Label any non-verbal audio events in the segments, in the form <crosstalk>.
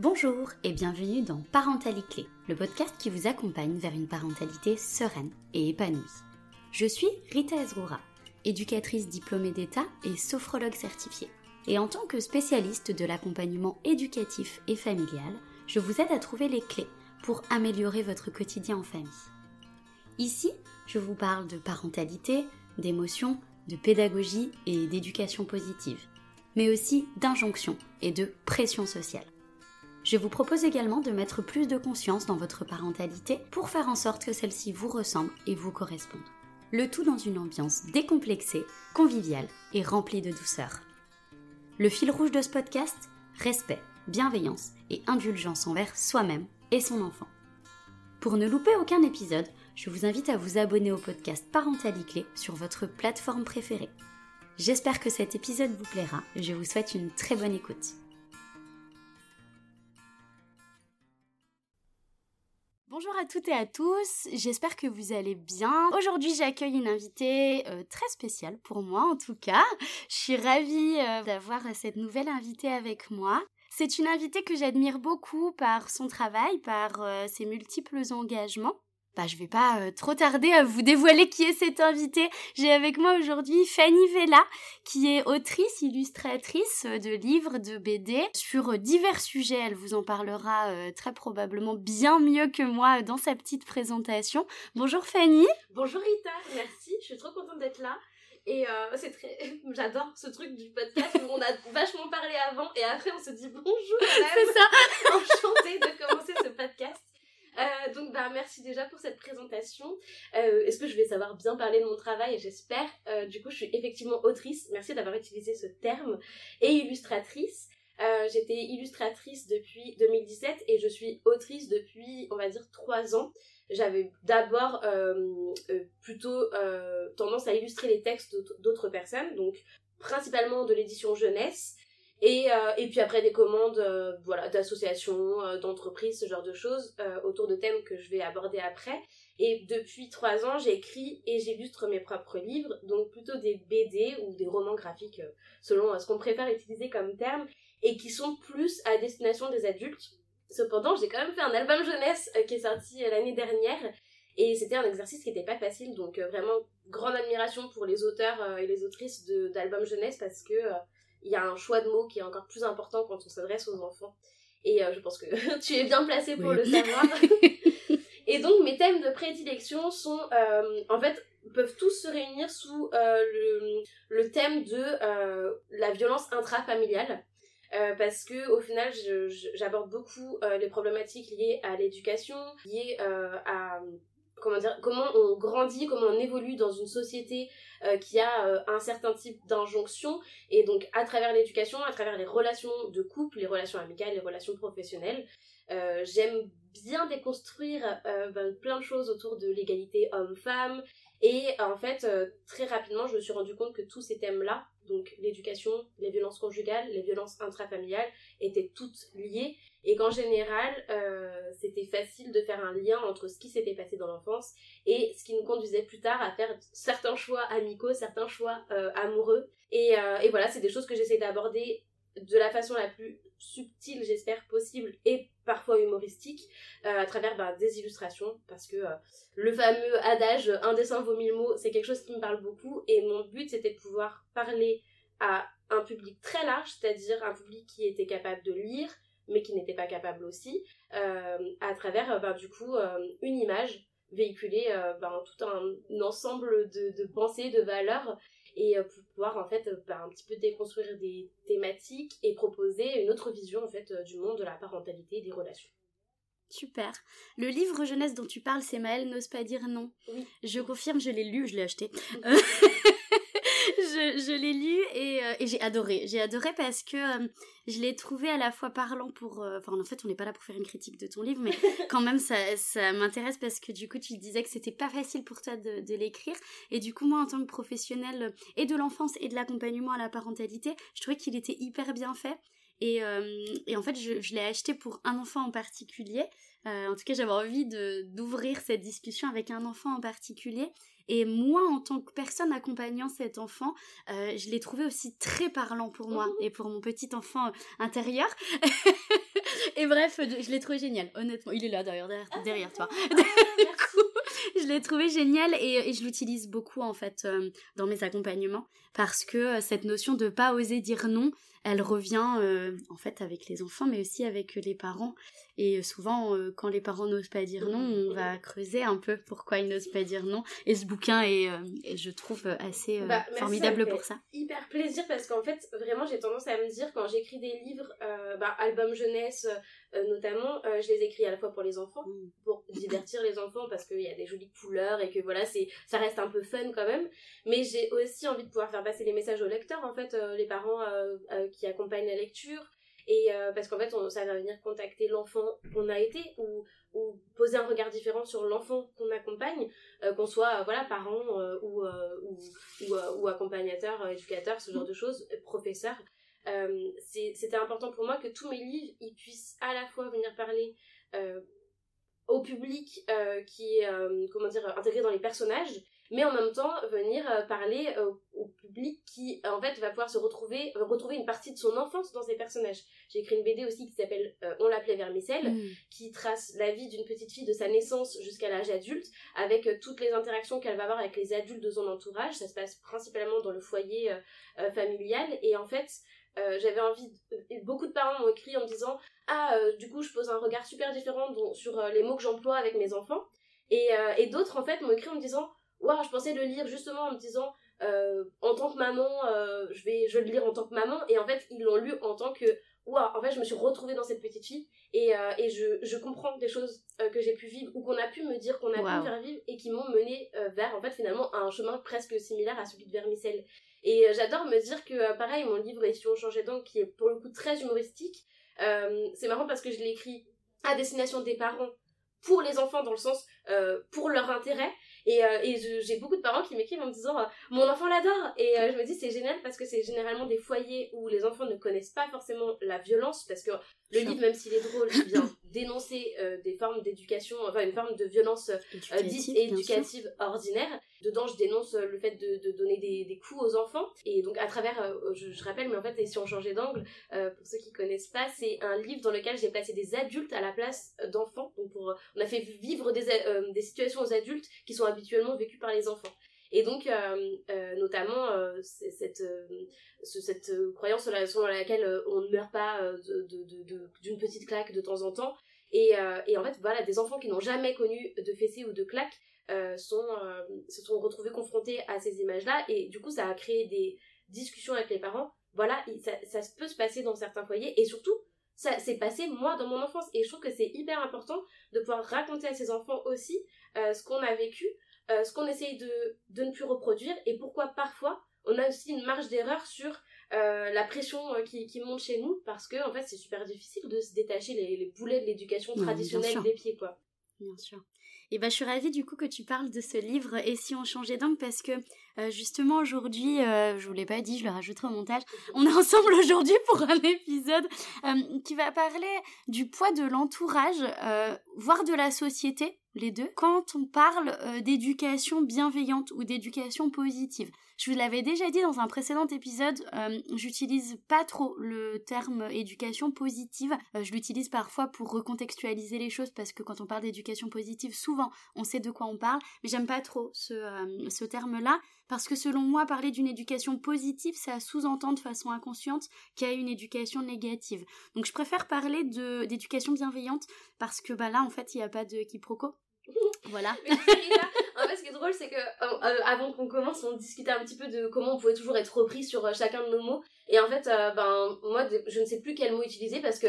Bonjour et bienvenue dans Parentalité, le podcast qui vous accompagne vers une parentalité sereine et épanouie. Je suis Rita Ezroura, éducatrice diplômée d'État et sophrologue certifiée. Et en tant que spécialiste de l'accompagnement éducatif et familial, je vous aide à trouver les clés pour améliorer votre quotidien en famille. Ici, je vous parle de parentalité, d'émotion, de pédagogie et d'éducation positive, mais aussi d'injonction et de pression sociale. Je vous propose également de mettre plus de conscience dans votre parentalité pour faire en sorte que celle-ci vous ressemble et vous corresponde. Le tout dans une ambiance décomplexée, conviviale et remplie de douceur. Le fil rouge de ce podcast Respect, bienveillance et indulgence envers soi-même et son enfant. Pour ne louper aucun épisode, je vous invite à vous abonner au podcast Parentalité sur votre plateforme préférée. J'espère que cet épisode vous plaira je vous souhaite une très bonne écoute. Bonjour à toutes et à tous, j'espère que vous allez bien. Aujourd'hui j'accueille une invitée euh, très spéciale pour moi en tout cas. Je suis ravie euh, d'avoir cette nouvelle invitée avec moi. C'est une invitée que j'admire beaucoup par son travail, par euh, ses multiples engagements. Bah, je vais pas euh, trop tarder à vous dévoiler qui est cette invitée. J'ai avec moi aujourd'hui Fanny Vella, qui est autrice, illustratrice de livres, de BD sur divers sujets. Elle vous en parlera euh, très probablement bien mieux que moi dans sa petite présentation. Bonjour Fanny. Bonjour Rita, merci. Je suis trop contente d'être là. Et euh, c'est très. <laughs> J'adore ce truc du podcast où on a vachement parlé avant et après on se dit bonjour. <laughs> C'est ça. <laughs> Enchantée de commencer ce podcast. Euh, donc bah merci déjà pour cette présentation. Euh, Est-ce que je vais savoir bien parler de mon travail? J'espère. Euh, du coup, je suis effectivement autrice. Merci d'avoir utilisé ce terme et illustratrice. J'étais illustratrice depuis 2017 et je suis autrice depuis, on va dire, trois ans. J'avais d'abord plutôt tendance à illustrer les textes d'autres personnes, donc principalement de l'édition jeunesse. Et, euh, et puis après des commandes euh, voilà, d'associations, euh, d'entreprises, ce genre de choses, autour de thèmes que je vais aborder après. Et depuis trois ans, j'écris et j'illustre mes propres livres, donc plutôt des BD ou des romans graphiques, selon ce qu'on préfère utiliser comme terme, et qui sont plus à destination des adultes. Cependant, j'ai quand même fait un album jeunesse qui est sorti l'année dernière, et c'était un exercice qui n'était pas facile, donc vraiment grande admiration pour les auteurs et les autrices d'albums jeunesse, parce que il y a un choix de mots qui est encore plus important quand on s'adresse aux enfants. Et euh, je pense que <laughs> tu es bien placé pour Oui. le savoir. <laughs> et donc mes thèmes de prédilection sont, euh, en fait, peuvent tous se réunir sous euh, le, le thème de la violence intrafamiliale. Parce que au final, j'aborde beaucoup les problématiques liées à l'éducation, liées à comment dire, comment on grandit, comment on évolue dans une société euh, qui a euh, un certain type d'injonction. Et donc à travers l'éducation, à travers les relations de couple, les relations amicales, les relations professionnelles, euh, j'aime bien déconstruire ben, plein de choses autour de l'égalité homme-femme et en fait euh, très rapidement je me suis rendu compte que tous ces thèmes-là, donc l'éducation, les violences conjugales, les violences intrafamiliales, étaient toutes liées et qu'en général euh, c'était facile de faire un lien entre ce qui s'était passé dans l'enfance et ce qui nous conduisait plus tard à faire certains choix amicaux, certains choix euh, amoureux. Et, euh, et voilà, c'est des choses que j'essaie d'aborder de la façon la plus subtile, j'espère, possible, et parfois humoristique, euh, à travers ben, des illustrations, parce que euh, le fameux adage « un dessin vaut mille mots », c'est quelque chose qui me parle beaucoup, et mon but, c'était de pouvoir parler à un public très large, c'est-à-dire un public qui était capable de lire, mais qui n'était pas capable aussi, euh, à travers, euh, ben, du coup, euh, une image véhiculer euh, ben, tout un ensemble de pensées, de valeurs, et euh, pour pouvoir en fait euh, ben, un petit peu déconstruire des thématiques et proposer une autre vision en fait euh, du monde de la parentalité et des relations. Super. Le livre jeunesse dont tu parles, c'est Maëlle n'ose pas dire non. Oui. Je confirme, je l'ai lu, je l'ai acheté. <laughs> je je l'ai lu et, euh, et j'ai adoré. J'ai adoré parce que euh, je l'ai trouvé à la fois parlant pour... euh, Enfin, en fait, on n'est pas là pour faire une critique de ton livre, mais <laughs> quand même, ça, ça m'intéresse parce que du coup, tu disais que c'était pas facile pour toi de, de l'écrire. Et du coup, moi, en tant que professionnelle et de l'enfance et de l'accompagnement à la parentalité, je trouvais qu'il était hyper bien fait. Et, et en fait, je, je l'ai acheté pour un enfant en particulier. En tout cas, j'avais envie d'ouvrir cette discussion avec un enfant en particulier. Et moi, en tant que personne accompagnant cet enfant, euh, je l'ai trouvé aussi très parlant pour moi et pour mon petit enfant intérieur. <laughs> et bref, je l'ai trouvé génial, honnêtement. Il est là derrière, derrière, toi. <laughs> du coup, je l'ai trouvé génial et, je l'utilise beaucoup en fait euh, dans mes accompagnements parce que euh, cette notion de pas oser dire non, elle revient euh, en fait avec les enfants mais aussi avec les parents et souvent quand les parents n'osent pas dire non on va creuser un peu pourquoi ils n'osent pas dire non et ce bouquin est, je trouve assez bah, formidable pour ça hyper plaisir parce qu'en fait vraiment j'ai tendance à me dire quand j'écris des livres bah, album jeunesse notamment je les écris à la fois pour les enfants mm. pour divertir les enfants parce qu'il y a des jolies couleurs et que voilà c'est ça reste un peu fun quand même mais j'ai aussi envie de pouvoir faire passer les messages aux lecteurs en fait les parents qui accompagne la lecture. Et euh, parce qu'en fait, ça va venir contacter l'enfant qu'on a été ou, poser un regard différent sur l'enfant qu'on accompagne, euh, qu'on soit voilà parent euh, ou, accompagnateur, éducateur, ce genre de choses, professeur. C'était important pour moi que tous mes livres puissent à la fois venir parler au public qui est comment dire intégré dans les personnages mais en même temps venir euh, parler euh, public qui en fait va pouvoir se retrouver retrouver une partie de son enfance dans ses personnages. J'ai écrit une BD aussi qui s'appelle euh, On l'appelait Vermicelle mm. qui trace la vie d'une petite fille de sa naissance jusqu'à l'âge adulte avec toutes les interactions qu'elle va avoir avec les adultes de son entourage. Ça se passe principalement dans le foyer familial et en fait j'avais envie beaucoup de parents m'ont écrit en me disant ah du coup je pose un regard super différent sur les mots que j'emploie avec mes enfants et, et d'autres en fait m'ont écrit en me disant waouh, je pensais le lire justement en me disant, euh, en tant que maman, euh, je, vais, je le lire en tant que maman, et en fait, ils l'ont lu en tant que, waouh, en fait, je me suis retrouvée dans cette petite fille, et, euh, et je, je comprends des choses que j'ai pu vivre, ou qu'on a pu me dire qu'on a pu faire vivre, et qui m'ont mené vers, en fait, finalement, un chemin presque similaire à celui de Vermicelle. Et j'adore me dire que, pareil, mon livre, Et si on changeait d'angle, qui est pour le coup très humoristique, c'est marrant parce que je l'ai écrit à destination des parents pour les enfants dans le sens pour leur intérêt et, euh, et j'ai beaucoup de parents qui m'écrivent en me disant euh, mon enfant l'adore. Et euh, je me dis c'est génial parce que c'est généralement des foyers où les enfants ne connaissent pas forcément la violence parce que le livre même s'il est drôle vient dénoncer des formes d'éducation enfin une forme de violence dite éducative ordinaire. Dedans je dénonce le fait de, de donner des, des, coups aux enfants. Et donc à travers je, je, rappelle mais en fait et si on changeait d'angle pour ceux qui connaissent pas c'est un livre dans lequel j'ai placé des adultes à la place d'enfants. Donc pour on a fait vivre des, des situations aux adultes qui sont habituellement vécu par les enfants. Et donc, euh, euh, notamment, euh, cette, cette croyance selon laquelle on ne meurt pas d'une petite claque de temps en temps. Et, et en fait, voilà, des enfants qui n'ont jamais connu de fessée ou de claque sont, se sont retrouvés confrontés à ces images-là. Et du coup, ça a créé des discussions avec les parents. Voilà, ça, ça peut se passer dans certains foyers. Et surtout, ça s'est passé moi dans mon enfance. Et je trouve que c'est hyper important de pouvoir raconter à ces enfants aussi euh, ce qu'on a vécu, euh, ce qu'on essaye de, de ne plus reproduire et pourquoi parfois on a aussi une marge d'erreur sur euh, la pression qui, qui, monte chez nous parce que en fait c'est super difficile de se détacher les, les boulets de l'éducation traditionnelle des pieds quoi. Bien sûr. Et ben, je suis ravie du coup que tu parles de ce livre et si on changeait d'angle parce que justement aujourd'hui, je vous l'ai pas dit, je le rajouterai au montage. On est ensemble aujourd'hui pour un épisode qui va parler du poids de l'entourage, voire de la société les deux, quand on parle euh, d'éducation bienveillante ou d'éducation positive. Je vous l'avais déjà dit dans un précédent épisode, euh, j'utilise pas trop le terme éducation positive. Euh, je l'utilise parfois pour recontextualiser les choses parce que quand on parle d'éducation positive, souvent on sait de quoi on parle, mais j'aime pas trop ce, ce terme-là parce que selon moi, parler d'une éducation positive, ça sous-entend de façon inconsciente qu'il y a une éducation négative. Donc je préfère parler d'éducation bienveillante parce que bah là en fait il n'y a pas de quiproquo. Voilà. en fait, ce qui est drôle, c'est que euh, euh, avant qu'on commence, on discutait un petit peu de comment on pouvait toujours être repris sur euh, chacun de nos mots. Et en fait, ben moi, je ne sais plus quel mot utiliser parce que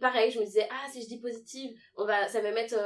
pareil, je me disais ah si je dis positive, on va, ça va mettre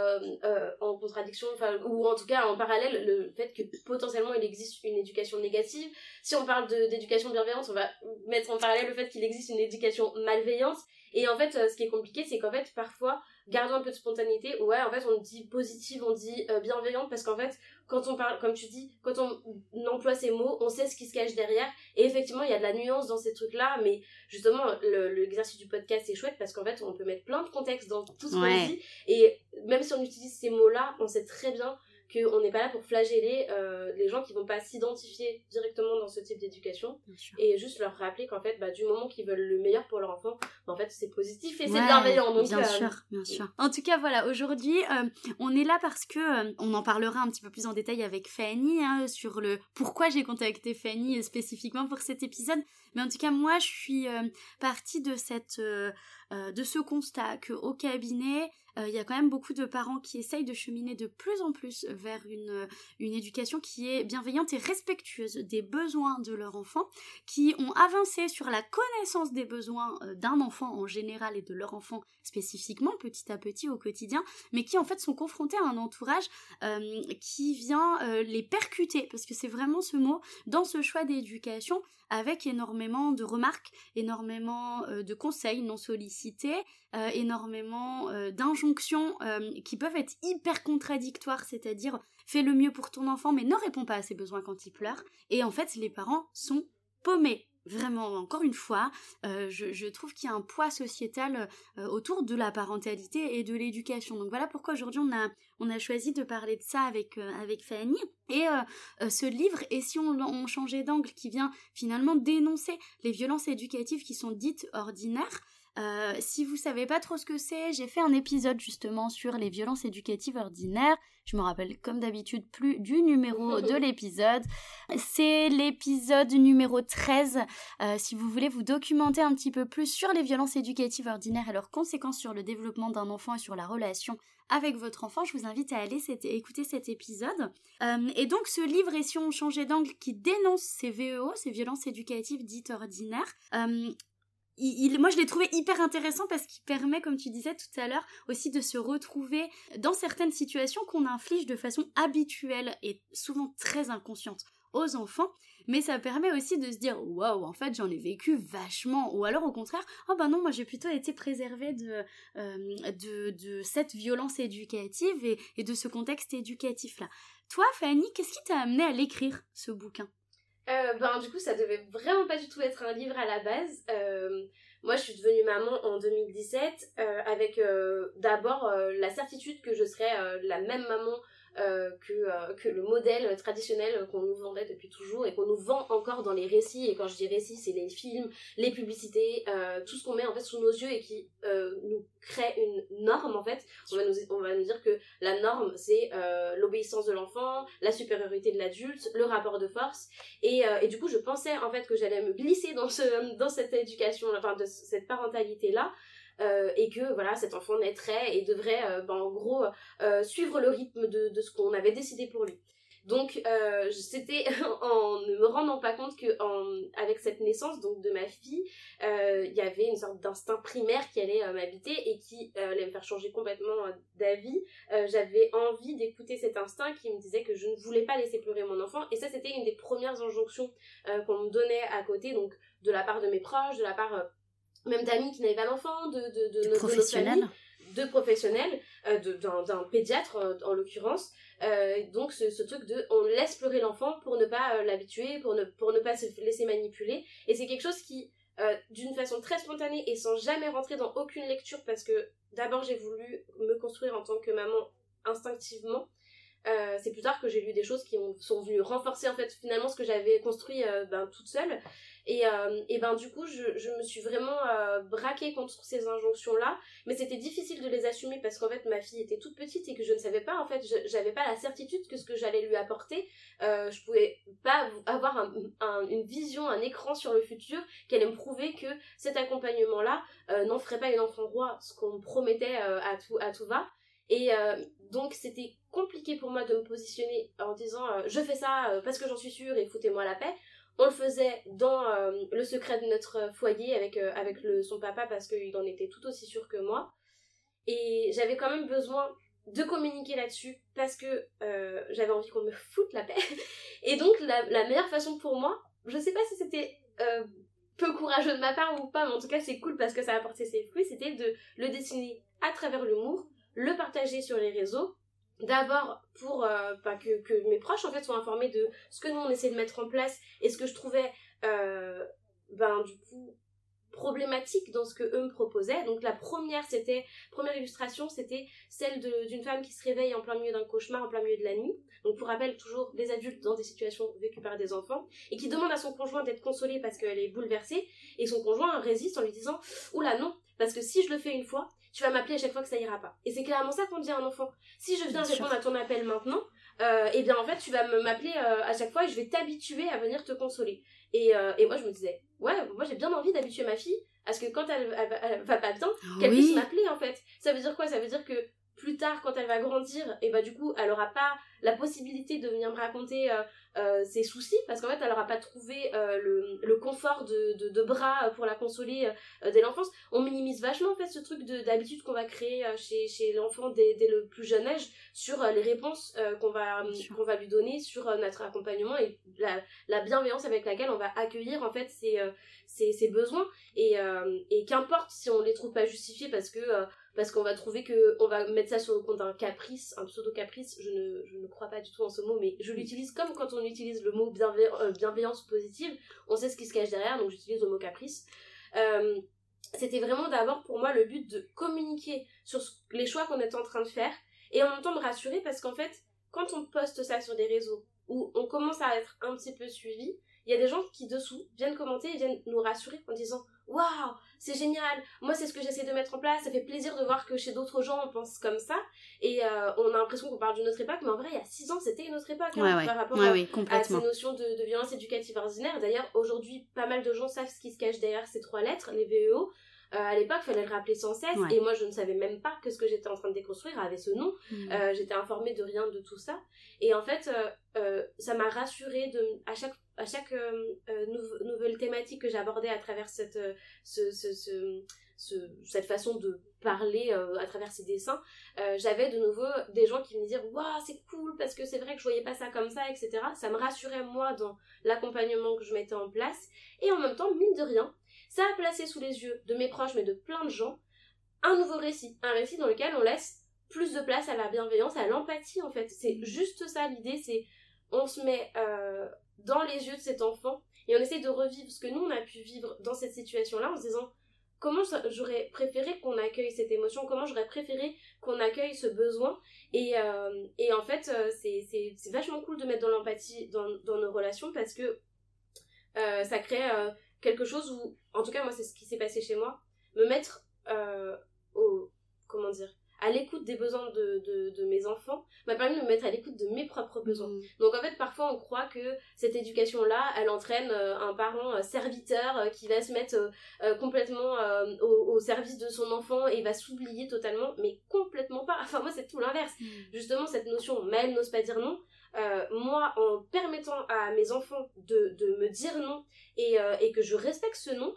en contradiction, ou en tout cas en parallèle le fait que potentiellement il existe une éducation négative. Si on parle d'éducation bienveillante, on va mettre en parallèle le fait qu'il existe une éducation malveillante. Et en fait, ce qui est compliqué, c'est qu'en fait parfois gardons un peu de spontanéité. Ouais, en fait, on dit positive, on dit euh, bienveillante parce qu'en fait, quand on parle, comme tu dis, quand on, emploie ces mots, on sait ce qui se cache derrière. Et effectivement, il y a de la nuance dans ces trucs-là, mais justement, l'exercice du podcast est chouette parce qu'en fait, on peut mettre plein de contextes dans tout ce qu'on dit. Et même si on utilise ces mots-là, on sait très bien qu'on n'est pas là pour flageller euh, les gens qui vont pas s'identifier directement dans ce type d'éducation. Et juste leur rappeler qu'en fait bah, du moment qu'ils veulent le meilleur pour leur enfant bah, en fait c'est positif et c'est bienveillant. Donc bien sûr bien sûr. En tout cas voilà aujourd'hui on est là parce que on en parlera un petit peu plus en détail avec Fanny hein, sur le pourquoi j'ai contacté Fanny spécifiquement pour cet épisode. Mais en tout cas moi je suis partie de cette de ce constat que au cabinet euh, il y a quand même beaucoup de parents qui essayent de cheminer de plus en plus vers une, euh, une éducation qui est bienveillante et respectueuse des besoins de leur enfant, qui ont avancé sur la connaissance des besoins euh, d'un enfant en général et de leur enfant spécifiquement, petit à petit au quotidien, mais qui en fait sont confrontés à un entourage qui vient les percuter, parce que c'est vraiment ce mot, dans ce choix d'éducation, avec énormément de remarques, énormément de conseils non sollicités, énormément d'injonctions euh, qui peuvent être hyper contradictoires, c'est-à-dire fais le mieux pour ton enfant mais ne réponds pas à ses besoins quand il pleure. Et en fait, les parents sont paumés. Vraiment, encore une fois, euh, je, trouve qu'il y a un poids sociétal euh, autour de la parentalité et de l'éducation. Donc voilà pourquoi aujourd'hui on a, on a choisi de parler de ça avec, avec Fanny. Et ce livre, et si on, on changeait d'angle, qui vient finalement dénoncer les violences éducatives qui sont dites ordinaires, euh, si vous savez pas trop ce que c'est, j'ai fait un épisode justement sur les violences éducatives ordinaires. Je me rappelle comme d'habitude plus du numéro de <laughs> l'épisode. C'est l'épisode numéro 13. Euh, si vous voulez vous documenter un petit peu plus sur les violences éducatives ordinaires et leurs conséquences sur le développement d'un enfant et sur la relation avec votre enfant, je vous invite à aller écouter cet épisode. Euh, et donc ce livre, et si on changeait d'angle, qui dénonce ces VEO, ces violences éducatives dites ordinaires, moi je l'ai trouvé hyper intéressant parce qu'il permet, comme tu disais tout à l'heure, aussi de se retrouver dans certaines situations qu'on inflige de façon habituelle et souvent très inconsciente aux enfants, mais ça permet aussi de se dire waouh, en fait j'en ai vécu vachement, ou alors au contraire, oh ben non, moi j'ai plutôt été préservée de, euh, de, cette violence éducative et, et de ce contexte éducatif là. Toi, Fanny, qu'est-ce qui t'a amené à l'écrire ce bouquin? Euh, ben, du coup, ça devait vraiment pas du tout être un livre à la base. Euh, moi, je suis devenue maman en 2017 euh, avec d'abord la certitude que je serais la même maman euh, que, euh, que le modèle traditionnel qu'on nous vendait depuis toujours et qu'on nous vend encore dans les récits. Et quand je dis récits, c'est les films, les publicités, euh, tout ce qu'on met en fait sous nos yeux et qui nous crée une norme en fait. On va nous, on va nous dire que la norme c'est l'obéissance de l'enfant, la supériorité de l'adulte, le rapport de force. Et, et du coup, je pensais en fait que j'allais me glisser dans, ce, dans cette éducation, enfin de cette parentalité là. Euh, et que voilà cet enfant naîtrait et devrait euh, ben, en gros euh, suivre le rythme de, de ce qu'on avait décidé pour lui. Donc c'était <laughs> en ne me rendant pas compte que en, avec cette naissance donc de ma fille, il y avait une sorte d'instinct primaire qui allait m'habiter et qui allait me faire changer complètement d'avis. J'avais envie d'écouter cet instinct qui me disait que je ne voulais pas laisser pleurer mon enfant et ça c'était une des premières injonctions qu'on me donnait à côté donc de la part de mes proches, de la part même d'amis qui n'avaient pas d'enfants, de, de, de, de, professionnels. de professionnels, euh, d'un pédiatre euh, en l'occurrence. Euh, donc ce, ce, truc de on laisse pleurer l'enfant pour ne pas euh, l'habituer, pour ne, pour ne pas se laisser manipuler. Et c'est quelque chose qui, d'une façon très spontanée et sans jamais rentrer dans aucune lecture, parce que d'abord j'ai voulu me construire en tant que maman instinctivement. C'est plus tard que j'ai lu des choses qui ont, sont venues renforcer en fait finalement ce que j'avais construit ben, toute seule. Et, euh, ben du coup, je, me suis vraiment euh, braquée contre ces injonctions-là, mais c'était difficile de les assumer parce qu'en fait ma fille était toute petite et que je ne savais pas, en fait, j'avais pas la certitude que ce que j'allais lui apporter, euh, je pouvais pas avoir un, une vision, un écran sur le futur allait me prouver que cet accompagnement-là euh, n'en ferait pas une enfant roi, ce qu'on me promettait euh, à tout à tout va. Et donc c'était compliqué pour moi de me positionner en disant je fais ça parce que j'en suis sûre et foutez-moi la paix on le faisait dans euh, le secret de notre foyer avec, euh, avec le, son papa parce qu'il en était tout aussi sûr que moi. Et j'avais quand même besoin de communiquer là-dessus parce que euh, j'avais envie qu'on me foute la paix. <laughs> Et donc la, meilleure façon pour moi, je sais pas si c'était peu courageux de ma part ou pas, mais en tout cas c'est cool parce que ça a apporté ses fruits, c'était de le dessiner à travers l'humour, le partager sur les réseaux d'abord pour euh, que, que, mes proches en fait soient informés de ce que nous on essaie de mettre en place et ce que je trouvais euh, ben du coup problématiques dans ce que eux me proposaient. Donc la première, c'était première illustration, c'était celle d'une femme qui se réveille en plein milieu d'un cauchemar, en plein milieu de la nuit. Donc pour rappel, toujours des adultes dans des situations vécues par des enfants et qui demande à son conjoint d'être consolé parce qu'elle est bouleversée et son conjoint résiste en lui disant "Oula non, parce que si je le fais une fois, tu vas m'appeler à chaque fois que ça ira pas." Et c'est clairement ça qu'on dit à un enfant. Si je viens répondre à ton appel maintenant, euh, et bien en fait tu vas m'appeler euh, à chaque fois et je vais t'habituer à venir te consoler. Et, euh, et moi je me disais, ouais, moi j'ai bien envie d'habituer ma fille à ce que quand elle, va pas bien, qu'elle puisse m'appeler en fait. Ça veut dire quoi? Ça veut dire que plus tard quand elle va grandir, et bah du coup elle aura pas la possibilité de venir me raconter euh, euh, ses soucis parce qu'en fait elle n'aura pas trouvé euh, le, le, confort de, de, bras pour la consoler dès l'enfance. On minimise vachement en fait ce truc d'habitude qu'on va créer chez, chez l'enfant dès, dès, le plus jeune âge sur les réponses qu'on va qu'on va lui donner sur notre accompagnement et la, la, bienveillance avec laquelle on va accueillir en fait ses, ses, ses besoins. Et, et qu'importe si on les trouve pas justifiés parce que parce qu'on va trouver que on va mettre ça sur le compte d'un caprice, un pseudo caprice. Je ne, crois pas du tout en ce mot, mais je l'utilise comme quand on utilise le mot euh, bienveillance positive. On sait ce qui se cache derrière, donc j'utilise le mot caprice. Euh, c'était vraiment d'abord pour moi le but de communiquer sur les choix qu'on est en train de faire et en même temps de rassurer parce qu'en fait, quand on poste ça sur des réseaux où on commence à être un petit peu suivi, il y a des gens qui dessous viennent commenter et viennent nous rassurer en disant waouh c'est génial. Moi c'est ce que j'essaie de mettre en place. Ça fait plaisir de voir que chez d'autres gens on pense comme ça et euh, on a l'impression qu'on parle d'une autre époque mais en vrai il y a six ans c'était une autre époque hein, par rapport à, ces notions de, violence éducative ordinaire. D'ailleurs aujourd'hui pas mal de gens savent ce qui se cache derrière ces trois lettres les VEO euh, à l'époque, il fallait le rappeler sans cesse, et moi je ne savais même pas que ce que j'étais en train de déconstruire avait ce nom. Mm. Euh, j'étais informée de rien de tout ça, et en fait, ça m'a rassurée de à chaque à chaque euh, euh, nouvelle thématique que j'abordais à travers cette, euh, ce, ce, ce, cette façon de parler à travers ces dessins, j'avais de nouveau des gens qui me disaient Waouh, c'est cool parce que c'est vrai que je voyais pas ça comme ça, etc. Ça me rassurait moi dans l'accompagnement que je mettais en place. Et en même temps, mine de rien, ça a placé sous les yeux de mes proches, mais de plein de gens, un nouveau récit. Un récit dans lequel on laisse plus de place à la bienveillance, à l'empathie en fait. C'est juste ça l'idée, c'est on se met dans les yeux de cet enfant et on essaie de revivre ce que nous on a pu vivre dans cette situation-là en se disant comment j'aurais préféré qu'on accueille cette émotion, comment j'aurais préféré qu'on accueille ce besoin. Et, euh, et en fait, euh, c'est vachement cool de mettre dans l'empathie dans, dans, nos relations parce que euh, ça crée quelque chose où, en tout cas moi c'est ce qui s'est passé chez moi, me mettre au, comment dire, à l'écoute des besoins de, de, de mes enfants m'a permis de me mettre à l'écoute de mes propres besoins. Mm. Donc en fait parfois on croit que cette éducation là elle entraîne euh, un parent euh, serviteur euh, qui va se mettre complètement au, au, service de son enfant et va s'oublier totalement mais complètement pas. Enfin moi c'est tout l'inverse. Mm. Justement cette notion mais elle n'ose pas dire non. Moi en permettant à mes enfants de, de me dire non et, et que je respecte ce non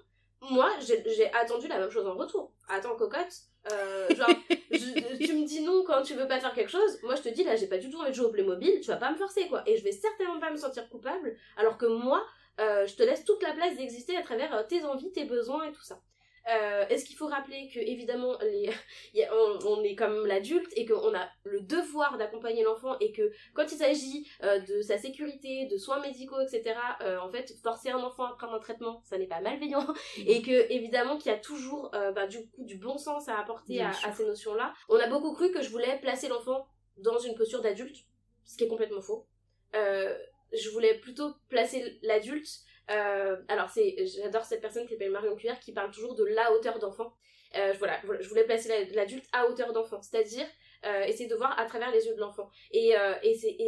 moi j'ai attendu la même chose en retour. Attends cocotte euh, genre, <laughs> tu me dis non quand tu veux pas faire quelque chose, moi je te dis là j'ai pas du tout envie de jouer au Playmobil, tu vas pas me forcer quoi. Et je vais certainement pas me sentir coupable, alors que moi, euh, je te laisse toute la place d'exister à travers euh, tes envies, tes besoins et tout ça. Euh, est-ce qu'il faut rappeler que évidemment les, <laughs> on, est comme l'adulte et qu'on a le devoir d'accompagner l'enfant et que quand il s'agit euh, de sa sécurité, de soins médicaux, etc. Euh, en fait, forcer un enfant à prendre un traitement, ça n'est pas malveillant <laughs> et que évidemment qu'il y a toujours bah, du coup du bon sens à apporter à, à, ces notions-là. On a beaucoup cru que je voulais placer l'enfant dans une posture d'adulte, ce qui est complètement faux. je voulais plutôt placer l'adulte euh, alors c'est, j'adore cette personne qui s'appelle Marion Cuillère qui parle toujours de la hauteur d'enfant. Euh, voilà, je voulais placer l'adulte à hauteur d'enfant, c'est-à-dire euh, essayer de voir à travers les yeux de l'enfant. Et,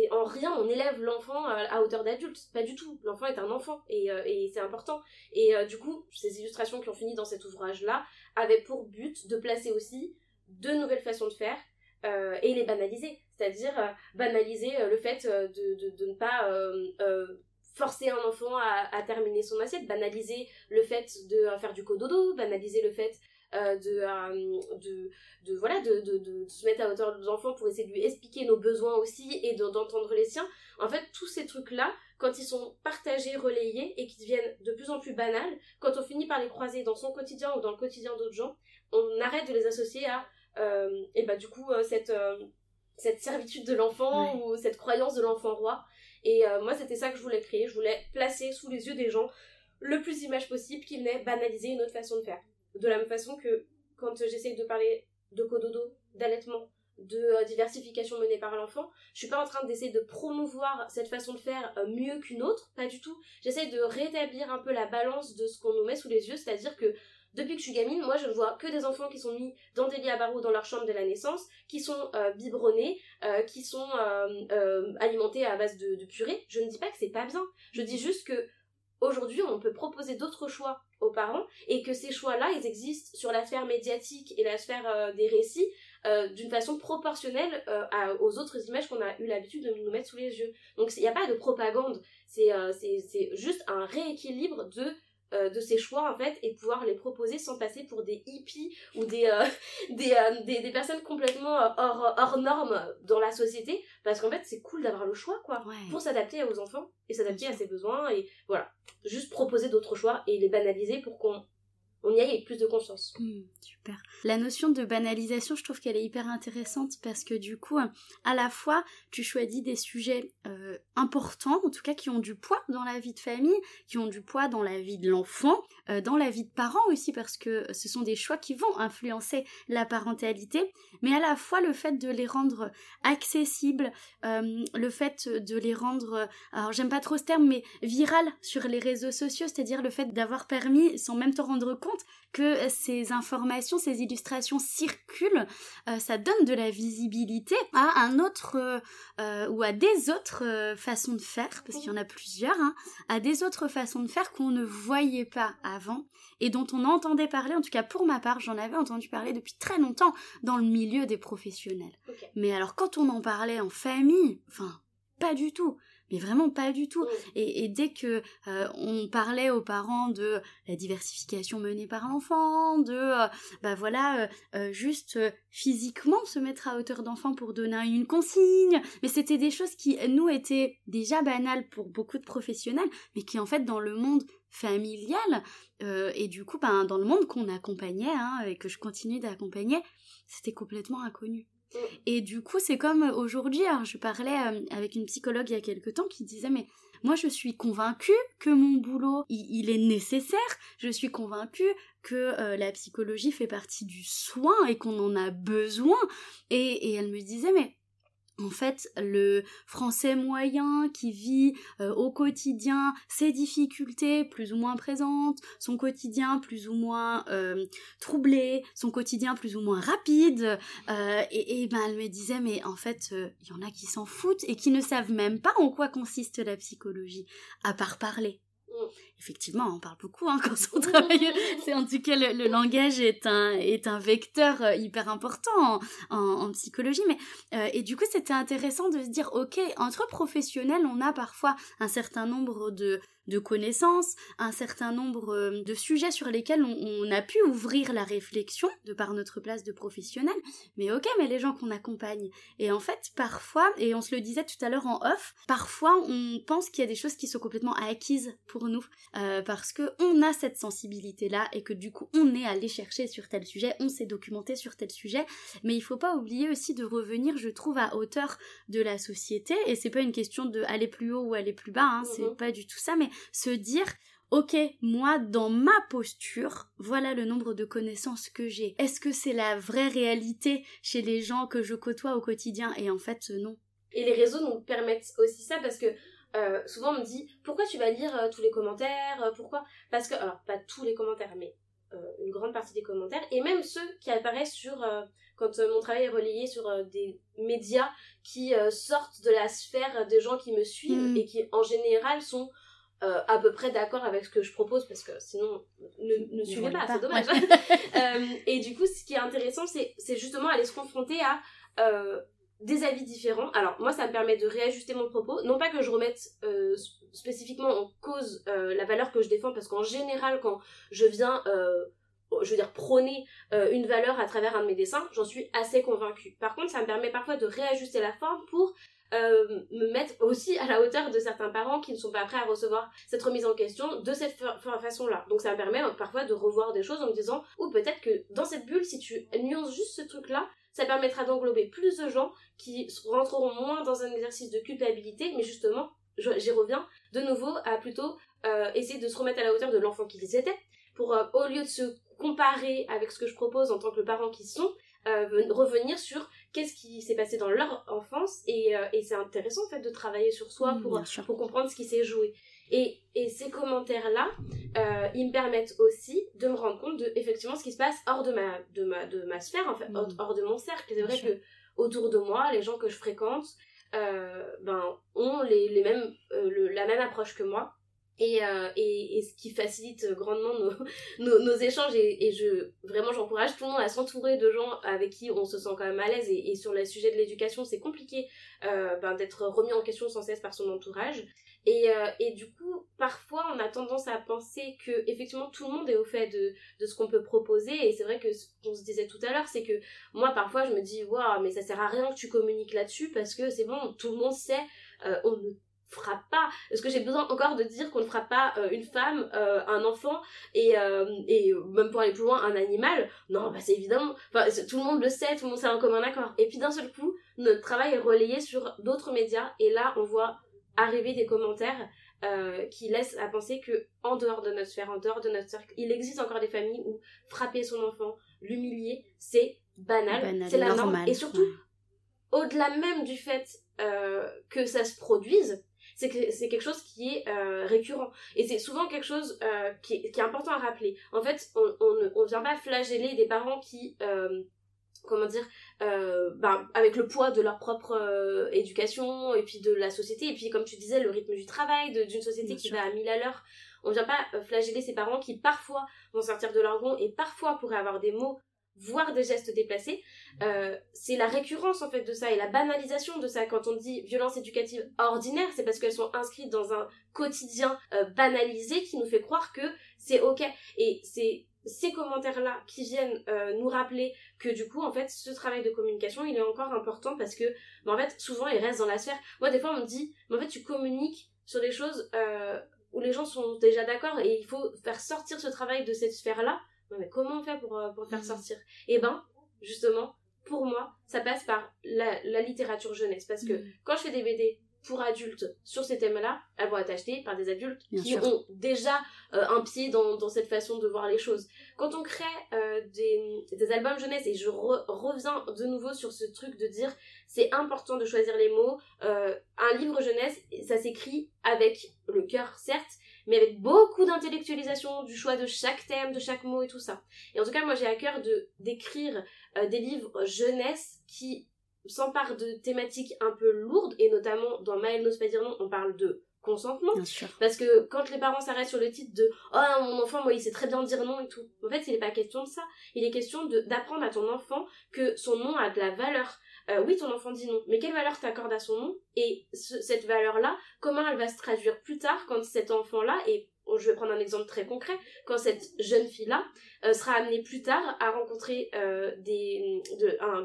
en rien on élève l'enfant à hauteur d'adulte, pas du tout. L'enfant est un enfant et, c'est important. Et du coup, ces illustrations qui ont fini dans cet ouvrage-là avaient pour but de placer aussi de nouvelles façons de faire et les banaliser. C'est-à-dire banaliser le fait de ne pas forcer un enfant à, terminer son assiette, banaliser le fait de euh, faire du cododo, banaliser le fait euh, euh, de, de, voilà, de, de, se mettre à hauteur de nos enfants pour essayer de lui expliquer nos besoins aussi et d'entendre les siens. En fait, tous ces trucs-là, quand ils sont partagés, relayés et qui deviennent de plus en plus banals, quand on finit par les croiser dans son quotidien ou dans le quotidien d'autres gens, on arrête de les associer à, et bah du coup, cette, cette servitude de l'enfant ou cette croyance de l'enfant roi. Et euh, moi, c'était ça que je voulais créer. Je voulais placer sous les yeux des gens le plus d'image possible, qu'il n'ait banalisé une autre façon de faire. De la même façon que quand j'essaye de parler de cododo, d'allaitement, de euh, diversification menée par l'enfant, je suis pas en train d'essayer de promouvoir cette façon de faire euh, mieux qu'une autre, pas du tout. J'essaye de rétablir un peu la balance de ce qu'on nous met sous les yeux, c'est-à-dire que depuis que je suis gamine, moi je ne vois que des enfants qui sont mis dans des lits à barreaux dans leur chambre dès la naissance, qui sont euh, biberonnés, qui sont alimentés à base de, de, purée. Je ne dis pas que c'est pas bien. Je dis juste que aujourd'hui on peut proposer d'autres choix aux parents et que ces choix-là, ils existent sur la sphère médiatique et la sphère des récits euh, d'une façon proportionnelle euh, aux autres images qu'on a eu l'habitude de nous mettre sous les yeux. Donc il n'y a pas de propagande, euh, c'est juste un rééquilibre de de ces choix en fait et pouvoir les proposer sans passer pour des hippies ou des <laughs> des, des, personnes complètement hors, hors normes dans la société. Parce qu'en fait c'est cool d'avoir le choix quoi. Pour s'adapter aux enfants et s'adapter à ses besoins et voilà. Juste proposer d'autres choix et les banaliser pour qu'on on y aille avec plus de conscience. Hmm, super. La notion de banalisation, je trouve qu'elle est hyper intéressante parce que du coup, à la fois, tu choisis des sujets euh, importants, en tout cas qui ont du poids dans la vie de famille, qui ont du poids dans la vie de l'enfant, euh, dans la vie de parents aussi, parce que ce sont des choix qui vont influencer la parentalité, mais à la fois le fait de les rendre accessibles, euh, le fait de les rendre, alors j'aime pas trop ce terme, mais viral sur les réseaux sociaux, c'est-à-dire le fait d'avoir permis, sans même te rendre compte, que ces informations, ces illustrations circulent, euh, ça donne de la visibilité à un autre euh, ou à des autres euh, façons de faire, parce qu'il y en a plusieurs, hein, à des autres façons de faire qu'on ne voyait pas avant et dont on entendait parler, en tout cas pour ma part, j'en avais entendu parler depuis très longtemps dans le milieu des professionnels. Mais alors quand on en parlait en famille, enfin, pas du tout mais vraiment pas du tout. Et, dès que euh, on parlait aux parents de la diversification menée par l'enfant, de euh, bah voilà, euh, juste physiquement se mettre à hauteur d'enfant pour donner une consigne, mais c'était des choses qui nous étaient déjà banales pour beaucoup de professionnels, mais qui en fait dans le monde familial et du coup ben, dans le monde qu'on accompagnait hein, et que je continue d'accompagner, c'était complètement inconnu. Mm. Et du coup, c'est comme aujourd'hui, je parlais euh, avec une psychologue il y a quelque temps qui disait mais moi je suis convaincue que mon boulot il, est nécessaire, je suis convaincue que euh, la psychologie fait partie du soin et qu'on en a besoin. Et, et elle me disait mais en fait, le français moyen qui vit euh, au quotidien ses difficultés plus ou moins présentes, son quotidien plus ou moins euh, troublé, son quotidien plus ou moins rapide, euh, et, ben elle me disait mais en fait il y en a qui s'en foutent et qui ne savent même pas en quoi consiste la psychologie, à part parler. Effectivement, on parle beaucoup hein, <laughs> quand on travaille. C'est en tout cas le, langage est un est un vecteur euh, hyper important en, psychologie. Mais euh, et du coup, c'était intéressant de se dire, ok, entre professionnels, on a parfois un certain nombre de de connaissances, un certain nombre euh, de sujets sur lesquels on, a pu ouvrir la réflexion de par notre place de professionnel. Mais ok, mais les gens qu'on accompagne. Et en fait, parfois, et on se le disait tout à l'heure en off, parfois on pense qu'il y a des choses qui sont complètement acquises pour nous euh, parce que on a cette sensibilité là et que du coup on est allé chercher sur tel sujet, on s'est documenté sur tel sujet. Mais il faut pas oublier aussi de revenir, je trouve, à hauteur de la société. Et c'est pas une question de aller plus haut ou aller plus bas, hein, c'est mhm. pas du tout ça, mais se dire Ok, moi, dans ma posture, voilà le nombre de connaissances que j'ai. Est-ce que c'est la vraie réalité chez les gens que je côtoie au quotidien? Et en fait, non. Et les réseaux nous permettent aussi ça parce que euh, souvent on me dit pourquoi tu vas lire euh, tous les commentaires euh, Pourquoi? Parce que, alors pas tous les commentaires, mais une grande partie des commentaires, et même ceux qui apparaissent sur quand mon travail est relayé sur des médias qui sortent de la sphère des gens qui me suivent hmm. et qui en général sont euh, à peu près d'accord avec ce que je propose parce que sinon ne, ne suivez pas, c'est dommage. <laughs> Euh, et du coup, ce qui est intéressant, c'est justement aller se confronter à euh, des avis différents. Alors moi, ça me permet de réajuster mon propos, non pas que je remette spécifiquement en cause la valeur que je défends, parce qu'en général, quand je viens je veux dire prôner une valeur à travers un de mes dessins, j'en suis assez convaincue. Par contre, ça me permet parfois de réajuster la forme pour euh, me mettre aussi à la hauteur de certains parents qui ne sont pas prêts à recevoir cette remise en question de cette façon-là. Donc ça me permet parfois de revoir des choses en me disant, ou peut-être que dans cette bulle, si tu nuances juste ce truc-là, ça permettra d'englober plus de gens qui rentreront moins dans un exercice de culpabilité, mais justement, j'y reviens de nouveau à plutôt essayer de se remettre à la hauteur de l'enfant qu'ils étaient, pour au lieu de se comparer avec ce que je propose en tant que parent qu'ils sont, revenir sur qu'est-ce qui s'est passé dans leur enfance et, c'est intéressant en fait de travailler sur soi pour, pour comprendre ce qui s'est joué. Et, et ces commentaires-là, euh, ils me permettent aussi de me rendre compte de effectivement ce qui se passe hors de ma, de ma, de ma sphère, en fait, hors, mm. de mon cercle. C'est vrai que autour de moi, les gens que je fréquente euh, ben, ont les, les mêmes, euh, la même approche que moi. Et, euh, et, et, ce qui facilite grandement nos, <laughs> nos, nos échanges et, et, je vraiment j'encourage tout le monde à s'entourer de gens avec qui on se sent quand même à l'aise et, et sur le sujet de l'éducation c'est compliqué euh, ben, d'être remis en question sans cesse par son entourage et, euh, et du coup, parfois, on a tendance à penser que effectivement tout le monde est au fait de, de ce qu'on peut proposer. Et c'est vrai que ce qu'on se disait tout à l'heure, c'est que moi, parfois, je me dis, waouh, mais ça sert à rien que tu communiques là-dessus parce que c'est bon, tout le monde sait, euh, on ne fera pas. Est-ce que j'ai besoin encore de dire qu'on ne fera pas euh, une femme un enfant et, et même pour aller plus loin un animal? Non bah c'est évident. Tout le monde le sait tout le monde sait un commun accord. Et puis d'un seul coup notre travail est relayé sur d'autres médias. Et là on voit arriver des commentaires euh, qui laissent à penser que en dehors de notre sphère, en dehors de notre cercle, il existe encore des familles où frapper son enfant, l'humilier, c'est banal, c'est la norme. Et surtout, au-delà même du fait euh, que ça se produise, c'est que c'est quelque chose qui est euh, récurrent. Et c'est souvent quelque chose qui, est, qui, est, important à rappeler. En fait on, on, on vient pas flageller des parents qui comment dire euh, bah, avec le poids de leur propre euh, éducation et puis de la société. Et puis comme tu disais le rythme du travail d'une société qui va à mille à l'heure. On vient pas euh, flageller ses parents qui parfois vont sortir de leur gond et parfois pourraient avoir des mots voire des gestes déplacés. Euh, c'est la récurrence en fait de ça et la banalisation de ça. Quand on dit violence éducative ordinaire c'est parce qu'elles sont inscrites dans un quotidien banalisé qui nous fait croire que c'est ok. Et c'est ces commentaires-là qui viennent euh, nous rappeler que du coup, en fait, ce travail de communication, il est encore important parce que, bah, en fait, souvent, il reste dans la sphère. Moi, des fois, on me dit, mais en fait, tu communiques sur des choses euh, où les gens sont déjà d'accord et il faut faire sortir ce travail de cette sphère-là. Mais comment on fait pour, euh, pour faire mmh. sortir? Eh ben, justement, pour moi, ça passe par la, la littérature jeunesse. Parce que mmh. quand je fais des BD pour adultes sur ces thèmes-là, elles vont être achetées par des adultes qui ont déjà euh, un pied dans, dans, cette façon de voir les choses. Quand on crée euh, des, des, albums jeunesse, et je reviens de nouveau sur ce truc de dire c'est important de choisir les mots, euh, un livre jeunesse, ça s'écrit avec le cœur certes, mais avec beaucoup d'intellectualisation du choix de chaque thème, de chaque mot et tout ça. Et en tout cas, moi j'ai à cœur de d'écrire des livres jeunesse qui s'empare de thématiques un peu lourdes, et notamment dans Maëlle n'ose pas dire non, on parle de consentement. Bien sûr. Parce que quand les parents s'arrêtent sur le titre de Oh mon enfant, moi il sait très bien dire non et tout. En fait, il n'est pas question de ça. Il est question d'apprendre à ton enfant que son nom a de la valeur. Euh, oui, ton enfant dit non, mais quelle valeur t'accordes à son nom? Et cette valeur-là, comment elle va se traduire plus tard quand cet enfant-là est je vais prendre un exemple très concret, quand cette jeune fille-là euh, sera amenée plus tard à rencontrer euh, des,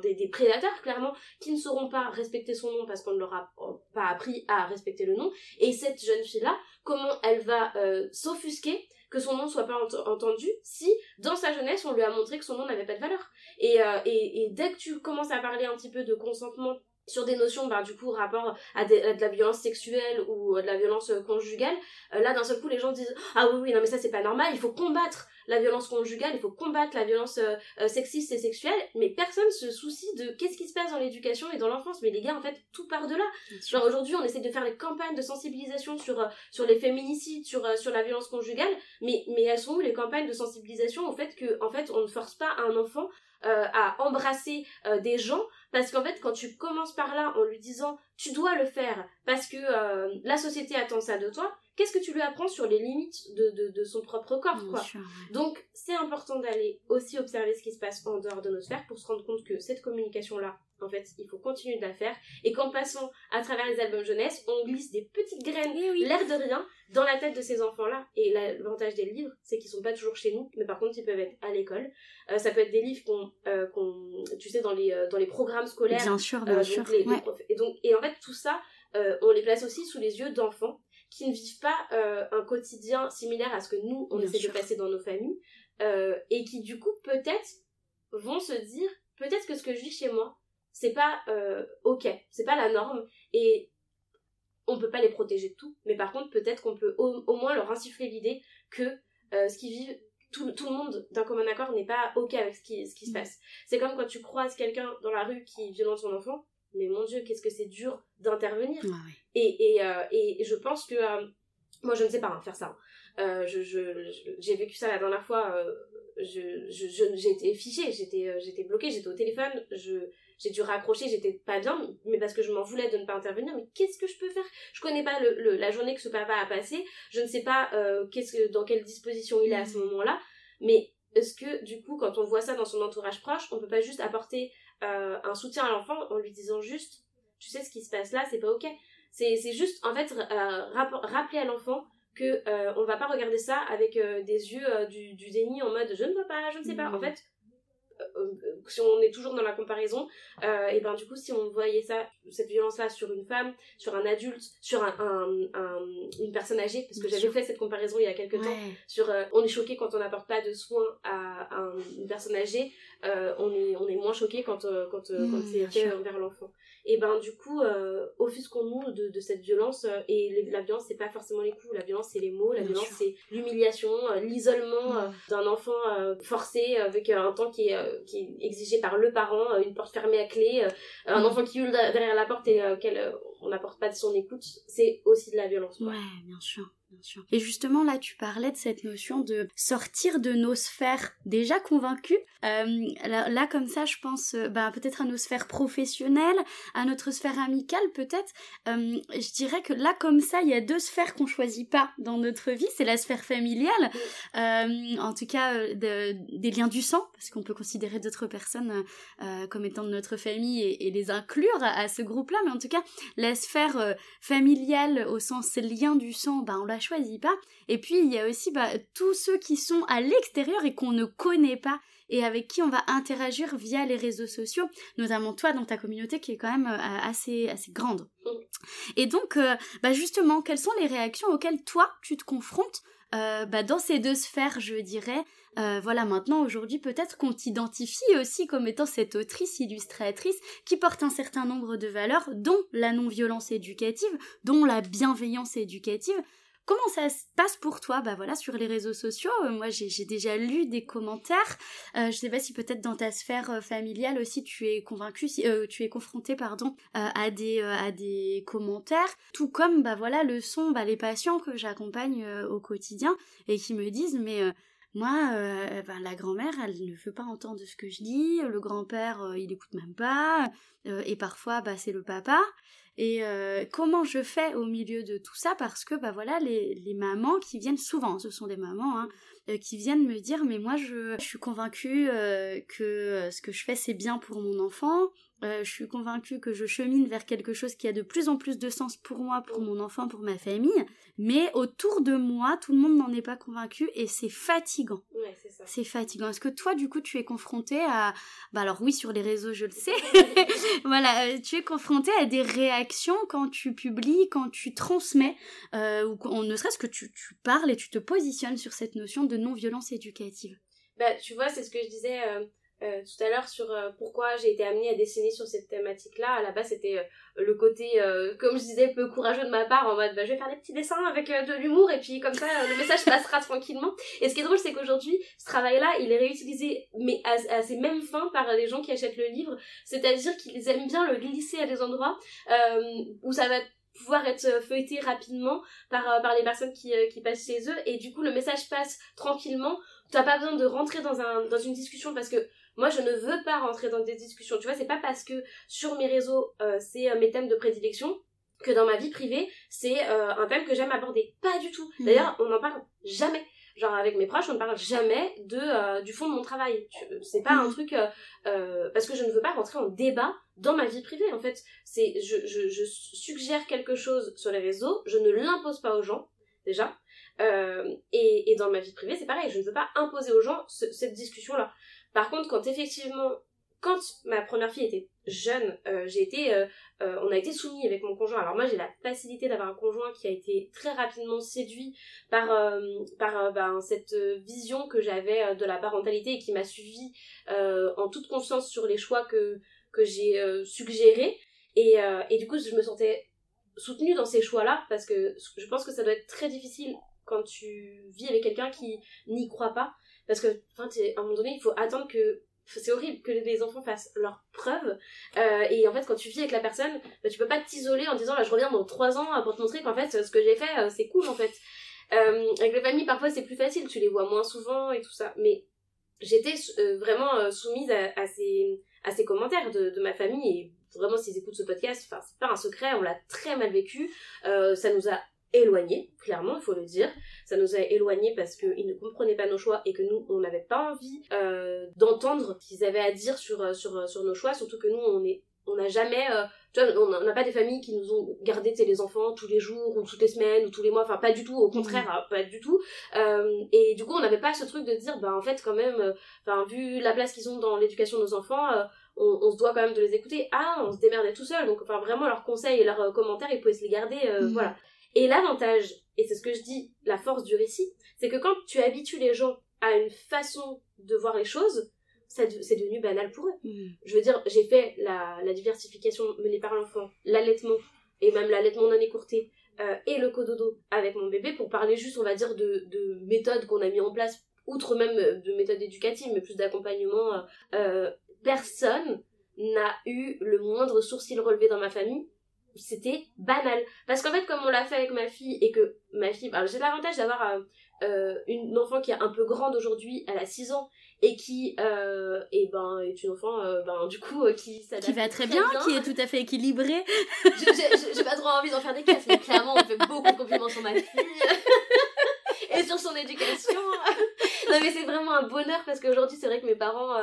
des, prédateurs, clairement, qui ne sauront pas respecter son nom parce qu'on ne leur a pas appris à respecter le nom, et cette jeune fille-là, comment elle va euh, s'offusquer que son nom soit pas entendu si dans sa jeunesse on lui a montré que son nom n'avait pas de valeur. Et, et dès que tu commences à parler un petit peu de consentement sur des notions bah, du coup rapport à, de la violence sexuelle ou de la violence euh, conjugale euh, là d'un seul coup les gens disent ah oui oui non mais ça c'est pas normal il faut combattre la violence conjugale il faut combattre la violence euh, sexiste et sexuelle mais personne se soucie de qu'est-ce qui se passe dans l'éducation et dans l'enfance. Mais les gars en fait tout part de là. Genre aujourd'hui on essaie de faire des campagnes de sensibilisation sur sur les féminicides sur sur la violence conjugale. Mais mais elles sont où les campagnes de sensibilisation au fait que en fait on ne force pas un enfant à embrasser des gens parce qu'en fait, quand tu commences par là en lui disant tu dois le faire parce que euh, la société attend ça de toi, qu'est-ce que tu lui apprends sur les limites de, de, de son propre corps, quoi? Donc, c'est important d'aller aussi observer ce qui se passe en dehors de notre sphère pour se rendre compte que cette communication-là, en fait, il faut continuer de la faire et qu'en passant à travers les albums jeunesse, on glisse des petites graines, eh l'air de rien, dans la tête de ces enfants-là. Et l'avantage des livres, c'est qu'ils sont pas toujours chez nous, mais par contre, ils peuvent être à l'école. Euh, ça peut être des livres qu'on, euh, qu'on tu sais, dans les, euh, dans les programmes scolaires. Bien sûr, bien sûr. et donc, et en fait, tout ça, on les place aussi sous les yeux d'enfants qui ne vivent pas un quotidien similaire à ce que nous, on essaie de passer dans nos familles, et qui, du coup, peut-être vont se dire, peut-être que ce que je vis chez moi, c'est pas ok, c'est pas la norme, et on peut pas les protéger de tout, mais par contre, peut-être qu'on peut au, moins leur insuffler l'idée que euh, ce qu'ils vivent, tout, le monde d'un commun accord n'est pas ok avec ce qui, ce qui se mm. passe. C'est comme quand tu croises quelqu'un dans la rue qui violente son enfant, mais mon dieu, qu'est-ce que c'est dur d'intervenir. et, et, euh, et, je pense que, euh, moi je ne sais pas hein, faire ça. Hein. je, j'ai vécu ça la dernière fois, je, j'ai été fichée, j'étais, j'étais bloquée, j'étais au téléphone, je j'ai dû raccrocher, j'étais pas bien, mais parce que je m'en voulais de ne pas intervenir. Mais qu'est-ce que je peux faire? Je connais pas le, la journée que ce papa a passé, je ne sais pas euh, qu'est-ce que, dans quelle disposition il est à ce mm. moment-là, mais est-ce que du coup, quand on voit ça dans son entourage proche, on peut pas juste apporter euh, un soutien à l'enfant en lui disant juste, tu sais ce qui se passe là, c'est pas ok. C'est juste en fait euh, rappeler à l'enfant que on va pas regarder ça avec des yeux du, du, déni en mode je ne vois pas, je ne sais pas. En mm. fait, euh, si on est toujours dans la comparaison, euh, et ben du coup si on voyait ça, cette violence-là sur une femme, sur un adulte, sur un, une personne âgée, parce que j'avais fait cette comparaison il y a quelques temps, sur euh, on est choqué quand on n'apporte pas de soins à, une personne âgée, on est on est moins choqué quand quand, quand mmh, c'est fait envers l'enfant et ben du coup euh, offusquons-nous de, de, cette violence euh, et la violence c'est pas forcément les coups la violence c'est les mots la violence c'est l'humiliation euh, l'isolement euh, d'un enfant forcé avec un temps qui est, qui est exigé par le parent une porte fermée à clé un enfant qui hurle derrière la porte et auquel on n'apporte pas de son écoute c'est aussi de la violence ouais bien sûr et justement, là, tu parlais de cette notion de sortir de nos sphères déjà convaincues. Euh, là, comme ça, je pense euh, bah, peut-être à nos sphères professionnelles, à notre sphère amicale, peut-être. Euh, je dirais que là, comme ça, il y a deux sphères qu'on choisit pas dans notre vie. C'est la sphère familiale, en tout cas des liens du sang, parce qu'on peut considérer d'autres personnes comme étant de notre famille et, les inclure à, ce groupe-là. Mais en tout cas, la sphère familiale au sens lien du sang, bah, on l'a choisit pas. Et puis il y a aussi bah, tous ceux qui sont à l'extérieur et qu'on ne connaît pas et avec qui on va interagir via les réseaux sociaux, notamment toi dans ta communauté qui est quand même euh, assez, assez grande. Et donc, euh, bah justement, quelles sont les réactions auxquelles toi tu te confrontes euh, bah, dans ces deux sphères, je dirais? voilà, maintenant, aujourd'hui, peut-être qu'on t'identifie aussi comme étant cette autrice illustratrice qui porte un certain nombre de valeurs, dont la non-violence éducative, dont la bienveillance éducative, Comment ça se passe pour toi? Bah voilà, sur les réseaux sociaux, euh, moi j'ai déjà lu des commentaires. Euh, je sais pas si peut-être dans ta sphère euh, familiale aussi tu es convaincu, si, tu es confronté pardon à des à des commentaires. Tout comme bah voilà le son, bah les patients que j'accompagne au quotidien et qui me disent mais moi, ben, la grand-mère, elle ne veut pas entendre ce que je dis, le grand-père, il écoute même pas, et parfois, bah, c'est le papa. Et euh, comment je fais au milieu de tout ça? Parce que bah voilà, les, les mamans qui viennent souvent, ce sont des mamans hein, euh, qui viennent me dire mais moi je, suis convaincue euh, que ce que je fais c'est bien pour mon enfant. Je suis convaincue que je chemine vers quelque chose qui a de plus en plus de sens pour moi, pour mon enfant, pour ma famille. Mais autour de moi, tout le monde n'en est pas convaincu et c'est fatigant. Ouais, c'est ça. C'est fatigant. Est-ce que toi, du coup, tu es confronté à... Bah alors oui, sur les réseaux, je le sais. <laughs> <laughs> voilà, euh, tu es confronté à des réactions quand tu publies, quand tu transmets, euh, ou ne serait-ce que tu, tu, parles et tu te positionnes sur cette notion de non-violence éducative? Bah, tu vois, c'est ce que je disais... Euh, euh, tout à l'heure sur euh, pourquoi j'ai été amenée à dessiner sur cette thématique-là. À la base, c'était euh, le côté, comme je disais, peu courageux de ma part, en mode bah, je vais faire des petits dessins avec de l'humour et puis comme ça, le message <laughs> passera tranquillement. Et ce qui est drôle, c'est qu'aujourd'hui, ce travail-là, il est réutilisé, mais à, à, ces mêmes fins par les gens qui achètent le livre. C'est-à-dire qu'ils aiment bien le glisser à des endroits où ça va pouvoir être feuilleté rapidement par, par les personnes qui, qui passent chez eux et du coup le message passe tranquillement t'as pas besoin de rentrer dans, un, dans une discussion parce que moi, je ne veux pas rentrer dans des discussions. Tu vois, c'est pas parce que sur mes réseaux, euh, c'est euh, mes thèmes de prédilection que dans ma vie privée, c'est euh, un thème que j'aime aborder. Pas du tout. Mhm. D'ailleurs, on n'en parle jamais. Genre avec mes proches, on ne parle jamais de du fond de mon travail. C'est pas un mhm. truc parce que je ne veux pas rentrer en débat dans ma vie privée. En fait, c'est je, je, je suggère quelque chose sur les réseaux, je ne l'impose pas aux gens déjà. et, et dans ma vie privée, c'est pareil. Je ne veux pas imposer aux gens cette discussion-là. Par contre, quand effectivement, quand ma première fille était jeune, euh, j'ai été, euh, euh, on a été soumis avec mon conjoint. Alors moi, j'ai la facilité d'avoir un conjoint qui a été très rapidement séduit par par ben, cette vision que j'avais de la parentalité et qui m'a suivi en toute confiance sur les choix que que j'ai suggérés. Et, et du coup, je me sentais soutenu dans ces choix-là, parce que je pense que ça doit être très difficile quand tu vis avec quelqu'un qui n'y croit pas, parce que, à un moment donné, il faut attendre que c'est horrible que les enfants fassent leurs preuves euh, et en fait quand tu vis avec la personne bah, tu peux pas t'isoler en disant là je reviens dans trois ans pour te montrer qu'en fait ce que j'ai fait euh, c'est cool en fait. Euh, avec les familles parfois c'est plus facile tu les vois moins souvent et tout ça. Mais j'étais vraiment soumise à, ces à ces commentaires de, de ma famille et vraiment s'ils écoutent ce podcast enfin c'est pas un secret on l'a très mal vécu ça nous a éloignés, clairement, il faut le dire. Ça nous a éloignés parce qu'ils ne comprenaient pas nos choix et que nous, on n'avait pas envie euh, d'entendre ce qu'ils avaient à dire sur, euh, sur, euh, sur nos choix, surtout que nous, on est on n'a jamais tu vois on n'a pas des familles qui nous ont gardé les enfants tous les jours ou toutes les semaines ou tous les mois. Enfin pas du tout. Au contraire mmh. hein, pas du tout. Et du coup on n'avait pas ce truc de dire bah en fait quand même enfin vu la place qu'ils ont dans l'éducation de nos enfants on, on, se doit quand même de les écouter. Ah on se démerdait tout seul. Donc enfin vraiment leurs conseils et leurs commentaires ils pouvaient se les garder mmh. voilà et l'avantage, et c'est ce que je dis, la force du récit, c'est que quand tu habitues les gens à une façon de voir les choses, c'est devenu banal pour eux. Mm. Je veux dire, j'ai fait la, diversification menée par l'enfant, l'allaitement, et même l'allaitement non écourté, euh, et le cododo avec mon bébé pour parler juste, on va dire, de, méthodes qu'on a mis en place, outre même de méthodes éducatives, mais plus d'accompagnement. Euh, euh, personne n'a eu le moindre sourcil relevé dans ma famille c'était banal. Parce qu'en fait, comme on l'a fait avec ma fille et que ma fille, alors j'ai l'avantage d'avoir euh, euh, une enfant qui est un peu grande aujourd'hui, elle a 6 ans et qui euh, et ben est une enfant ben du coup qui qui va très, bien, qui est tout à fait équilibrée. J'ai pas trop envie d'en faire des caisses mais clairement on fait beaucoup de compliments sur ma fille. <laughs> Et sur son éducation. <laughs> Non mais c'est vraiment un bonheur parce qu'aujourd'hui c'est vrai que mes parents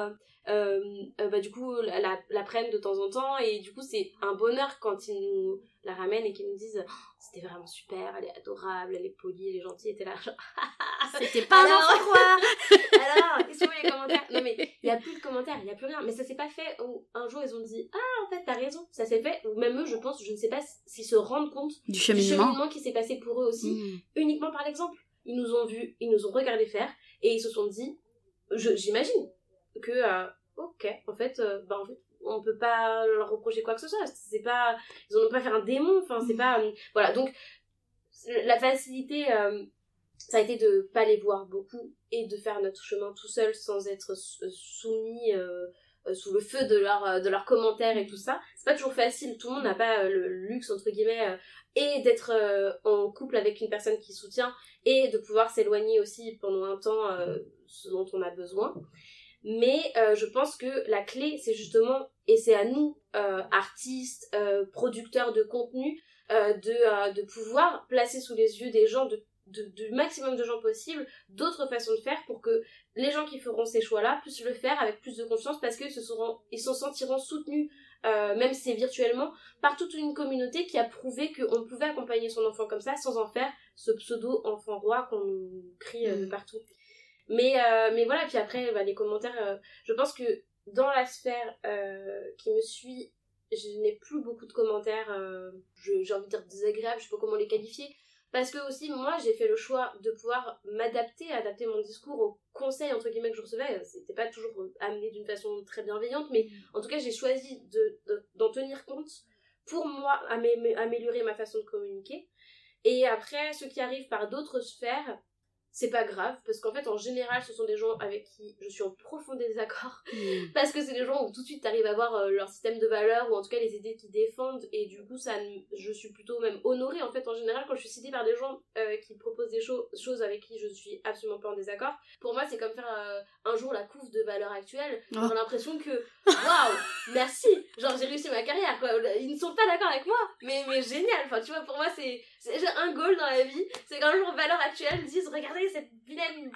euh, euh, bah, du coup la, la, prennent de temps en temps et du coup c'est un bonheur quand ils nous la ramènent et qu'ils nous disent oh, c'était vraiment super, elle est adorable, elle est polie, elle est gentille, t'es là <laughs> c'était pas alors, un quoi <laughs> alors qu'est-ce que les commentaires? Non mais il y a plus de commentaires il y a plus rien. Mais ça s'est pas fait où un jour ils ont dit ah en fait t'as raison. Ça s'est fait ou même eux je pense je ne sais pas s'ils se rendent compte du cheminement, qui s'est passé pour eux aussi. Hmm. uniquement par l'exemple. Ils nous ont vus ils nous ont regardé faire et ils se sont dit j'imagine que euh, ok en fait euh, bah en fait on peut pas leur reprocher quoi que ce soit. C'est pas ils ont pas fait un démon enfin c'est pas euh, voilà. Donc la facilité ça a été de pas les voir beaucoup et de faire notre chemin tout seul sans être soumis sous le feu de leurs de leurs commentaires et tout ça. C'est pas toujours facile. Tout le monde n'a pas le luxe entre guillemets et d'être en couple avec une personne qui soutient et de pouvoir s'éloigner aussi pendant un temps ce dont on a besoin mais euh, je pense que la clé, c'est justement, et c'est à nous, euh, artistes, euh, producteurs de contenu, de, de pouvoir placer sous les yeux des gens, de, du maximum de gens possible, d'autres façons de faire pour que les gens qui feront ces choix-là puissent le faire avec plus de confiance parce qu'ils se, seront, ils se sentiront soutenus, même si c'est virtuellement, par toute une communauté qui a prouvé qu'on pouvait accompagner son enfant comme ça sans en faire ce pseudo enfant roi qu'on nous crie de mm. partout. Mais, euh, mais voilà, puis après, bah, les commentaires, euh, je pense que dans la sphère euh, qui me suit, je n'ai plus beaucoup de commentaires, j'ai envie de dire désagréables, je sais pas comment les qualifier. Parce que aussi, moi, j'ai fait le choix de pouvoir m'adapter, adapter mon discours aux conseils, entre guillemets, que je recevais. C'était pas toujours amené d'une façon très bienveillante, mais en tout cas, j'ai choisi d'en de, tenir compte pour moi, améliorer ma façon de communiquer. Et après, ce qui arrive par d'autres sphères, c'est pas grave parce qu'en fait en général ce sont des gens avec qui je suis en profond désaccord mm. <laughs> parce que c'est des gens où tout de suite t'arrives à voir euh, leur système de valeurs ou en tout cas les idées qu'ils défendent et du coup ça je suis plutôt même honorée en fait en général quand je suis citée par des gens euh, qui proposent des choses avec qui je suis absolument pas en désaccord. Pour moi c'est comme faire euh, un jour la couve de valeurs actuelles. Oh. j'ai l'impression que waouh merci. Genre j'ai réussi ma carrière quoi. Ils ne sont pas d'accord avec moi mais mais génial. Enfin tu vois pour moi c'est un goal dans la vie. C'est qu'un jour valeurs actuelles disent regardez cette vilaine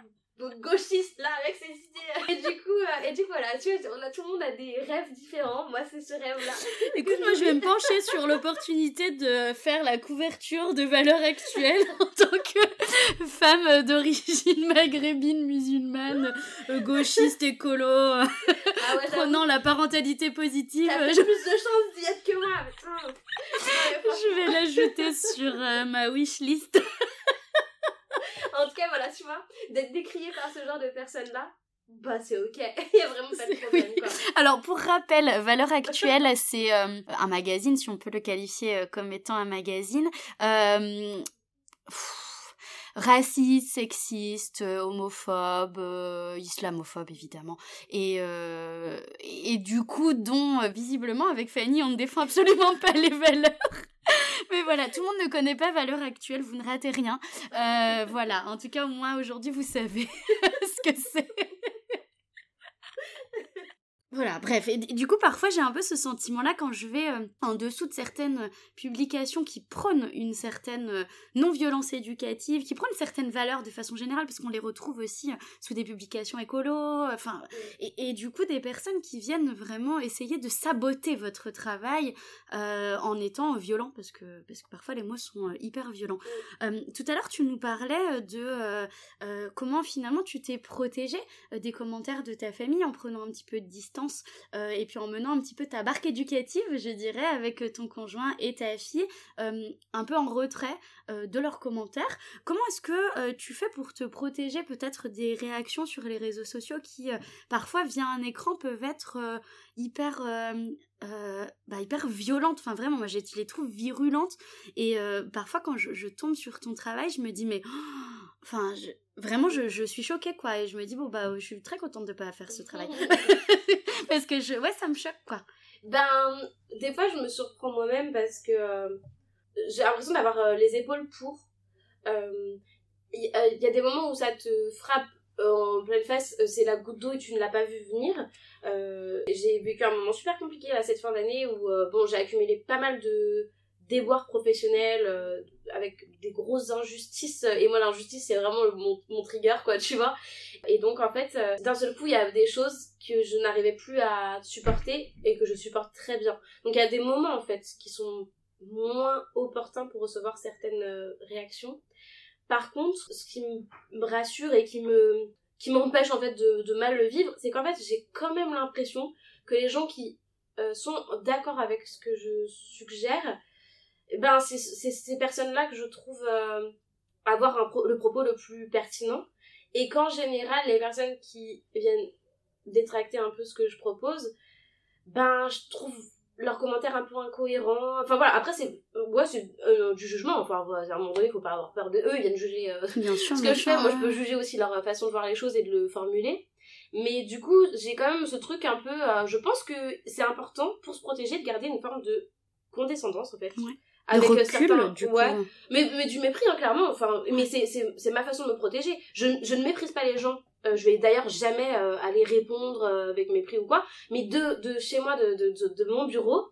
gauchiste là avec ses idées. Et du coup euh, et du coup voilà tu vois on a tout le monde a des rêves différents. Moi c'est ce rêve là <laughs> écoute moi je vais me pencher sur l'opportunité de faire la couverture de valeurs actuelles en tant que femme d'origine maghrébine musulmane euh, gauchiste écolo ah ouais, prenant la parentalité positive. T'as plus de chances d'y être que moi <laughs> je vais l'ajouter sur euh, ma wish list cas, voilà, tu vois, d'être décrié par ce genre de personnes-là, bah c'est ok, <laughs> il y a vraiment pas de problème quoi. Alors pour rappel, Valeur <laughs> Actuelle, c'est euh, un magazine, si on peut le qualifier euh, comme étant un magazine. Euh, raciste, sexiste, homophobe, islamophobe évidemment. Et, et du coup, dont visiblement avec Fanny, on ne défend absolument pas les valeurs. Voilà, tout le monde ne connaît pas Valeur Actuelle, vous ne ratez rien. voilà, en tout cas, moi aujourd'hui, vous savez <laughs> ce que c'est. Voilà, bref. Et du coup, parfois, j'ai un peu ce sentiment-là quand je vais euh, en dessous de certaines euh, publications qui prônent une certaine euh, non-violence éducative, qui prônent certaines valeurs de façon générale, parce qu'on les retrouve aussi sous des publications écolo, enfin, et, du coup, des personnes qui viennent vraiment essayer de saboter votre travail en étant violents, parce que, parce que parfois les mots sont hyper violents. tout à l'heure, tu nous parlais de comment finalement tu t'es protégé des commentaires de ta famille en prenant un petit peu de distance euh, et puis en menant un petit peu ta barque éducative, je dirais, avec ton conjoint et ta fille, euh, un peu en retrait euh, de leurs commentaires. Comment est-ce que tu fais pour te protéger peut-être des réactions sur les réseaux sociaux qui, parfois, via un écran, peuvent être hyper... bah, hyper violentes, enfin vraiment, moi je les trouve virulentes. Et parfois quand je, tombe sur ton travail, je me dis mais <gasps> enfin vraiment je, je, suis choquée quoi. Et je me dis bon bah je suis très contente de pas faire ce travail <laughs> parce que je ouais ça me choque quoi. Ben des fois je me surprends moi-même parce que euh, j'ai l'impression d'avoir euh, les épaules pour. Il euh, y, a des moments où ça te frappe en pleine face c'est la goutte d'eau et tu ne l'as pas vu venir. J'ai vécu un moment super compliqué là cette fin d'année où bon j'ai accumulé pas mal de déboires professionnels euh, avec des grosses injustices. Et moi l'injustice c'est vraiment mon, mon, trigger quoi tu vois. Et donc en fait euh, d'un seul coup il y a des choses que je n'arrivais plus à supporter et que je supporte très bien. Donc il y a des moments en fait qui sont moins opportuns pour recevoir certaines euh, réactions. Par contre ce qui me rassure et qui me qui m'empêche en fait de, de mal le vivre c'est qu'en fait j'ai quand même l'impression que les gens qui sont d'accord avec ce que je suggère ben c'est ces personnes-là que je trouve euh, avoir un le propos le plus pertinent. Et qu'en général les personnes qui viennent détracter un peu ce que je propose ben je trouve leurs commentaires un peu incohérents. Enfin voilà. Après c'est ouais c'est euh, du jugement. Enfin à un moment donné il faut pas avoir peur de eux ils viennent juger euh, bien sûr, <laughs> ce que je fais. Moi je peux juger aussi leur façon de voir les choses et de le formuler. Mais du coup j'ai quand même ce truc un peu je pense que c'est important pour se protéger de garder une forme de condescendance en fait. Ouais avec recul, certains du ouais. Mais mais du mépris hein, clairement. Enfin mais c'est ma façon de me protéger. Je je ne méprise pas les gens. Euh, je vais d'ailleurs jamais euh, aller répondre euh, avec mépris ou quoi. Mais de de chez moi de de de, mon bureau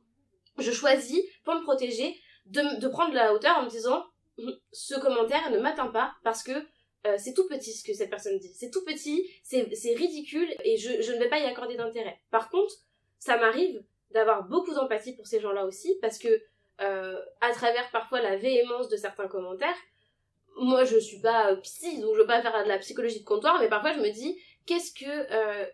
je choisis pour me protéger de de prendre la hauteur en me disant hum, ce commentaire ne m'atteint pas parce que c'est tout petit ce que cette personne dit. C'est tout petit c'est ridicule et je je ne vais pas y accorder d'intérêt. Par contre ça m'arrive d'avoir beaucoup d'empathie pour ces gens-là aussi parce que euh, à travers parfois la véhémence de certains commentaires. Moi, je suis pas psy, donc je veux pas faire de la psychologie de comptoir, mais parfois je me dis, qu'est-ce que... Euh,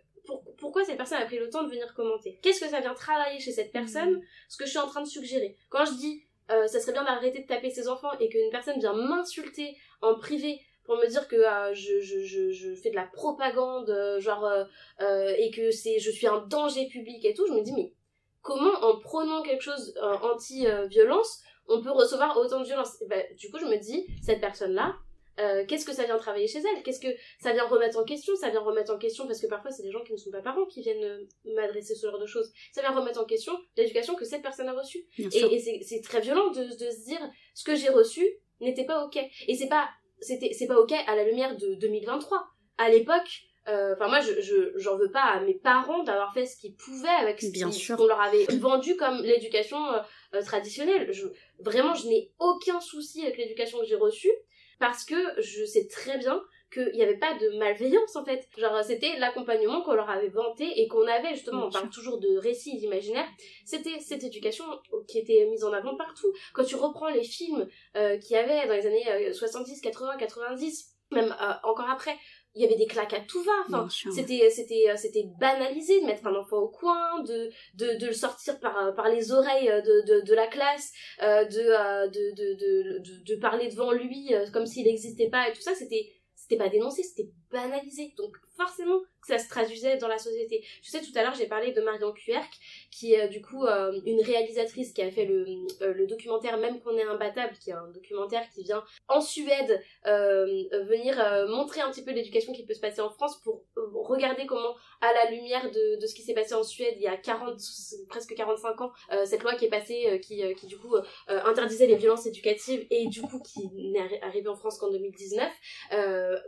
pourquoi cette personne a pris le temps de venir commenter? Qu'est-ce que ça vient travailler chez cette personne mmh. Ce que je suis en train de suggérer? Quand je dis, euh, ça serait bien d'arrêter de taper ses enfants et qu'une personne vient m'insulter en privé pour me dire que je, je, je, je, fais de la propagande, genre, et que c'est je suis un danger public et tout, je me dis, mais comment en prônant quelque chose euh, anti-violence, on peut recevoir autant de violence bah, Du coup, je me dis, cette personne-là, euh, qu'est-ce que ça vient travailler chez elle? Qu'est-ce que ça vient remettre en question? Ça vient remettre en question, parce que parfois c'est des gens qui ne sont pas parents qui viennent euh, m'adresser ce genre de choses. Ça vient remettre en question l'éducation que cette personne a reçue. et, c'est très violent de, de se dire, ce que j'ai reçu n'était pas ok. Et c'est pas, c'était, c'est pas ok à la lumière de 2023. À l'époque, euh, enfin moi je je j'en veux pas à mes parents d'avoir fait ce qu'ils pouvaient avec ce qu'on leur avait vendu comme l'éducation euh, euh, traditionnelle. Je, vraiment je n'ai aucun souci avec l'éducation que j'ai reçue parce que je sais très bien qu'il n'y avait pas de malveillance en fait. Genre c'était l'accompagnement qu'on leur avait vanté et qu'on avait justement on parle toujours de récits imaginaires. C'était cette éducation qui était mise en avant partout. Quand tu reprends les films euh, qu'il y avait dans les années 70 80 90 même encore après il y avait des claques à tout va. Enfin c'était c'était euh, c'était banalisé de mettre un enfant au coin de de, de le sortir par euh, par les oreilles euh, de de, de la classe euh, de, de, de, de de parler devant lui comme s'il n'existait pas et tout ça. C'était c'était pas dénoncé c'était banalisé. Donc forcément que ça se traduisait dans la société. Je sais, tout à l'heure, j'ai parlé de Marion Cuerc, qui est du coup euh, une réalisatrice qui a fait le, euh, le documentaire Même qu'on est imbattable, qui est un documentaire qui vient en Suède euh, venir montrer un petit peu l'éducation qui peut se passer en France pour regarder comment, à la lumière de, de ce qui s'est passé en Suède il y a 40, presque 45 ans, cette loi qui est passée, qui, qui du coup interdisait les violences éducatives et du coup qui n'est arrivée en France qu'en 2019,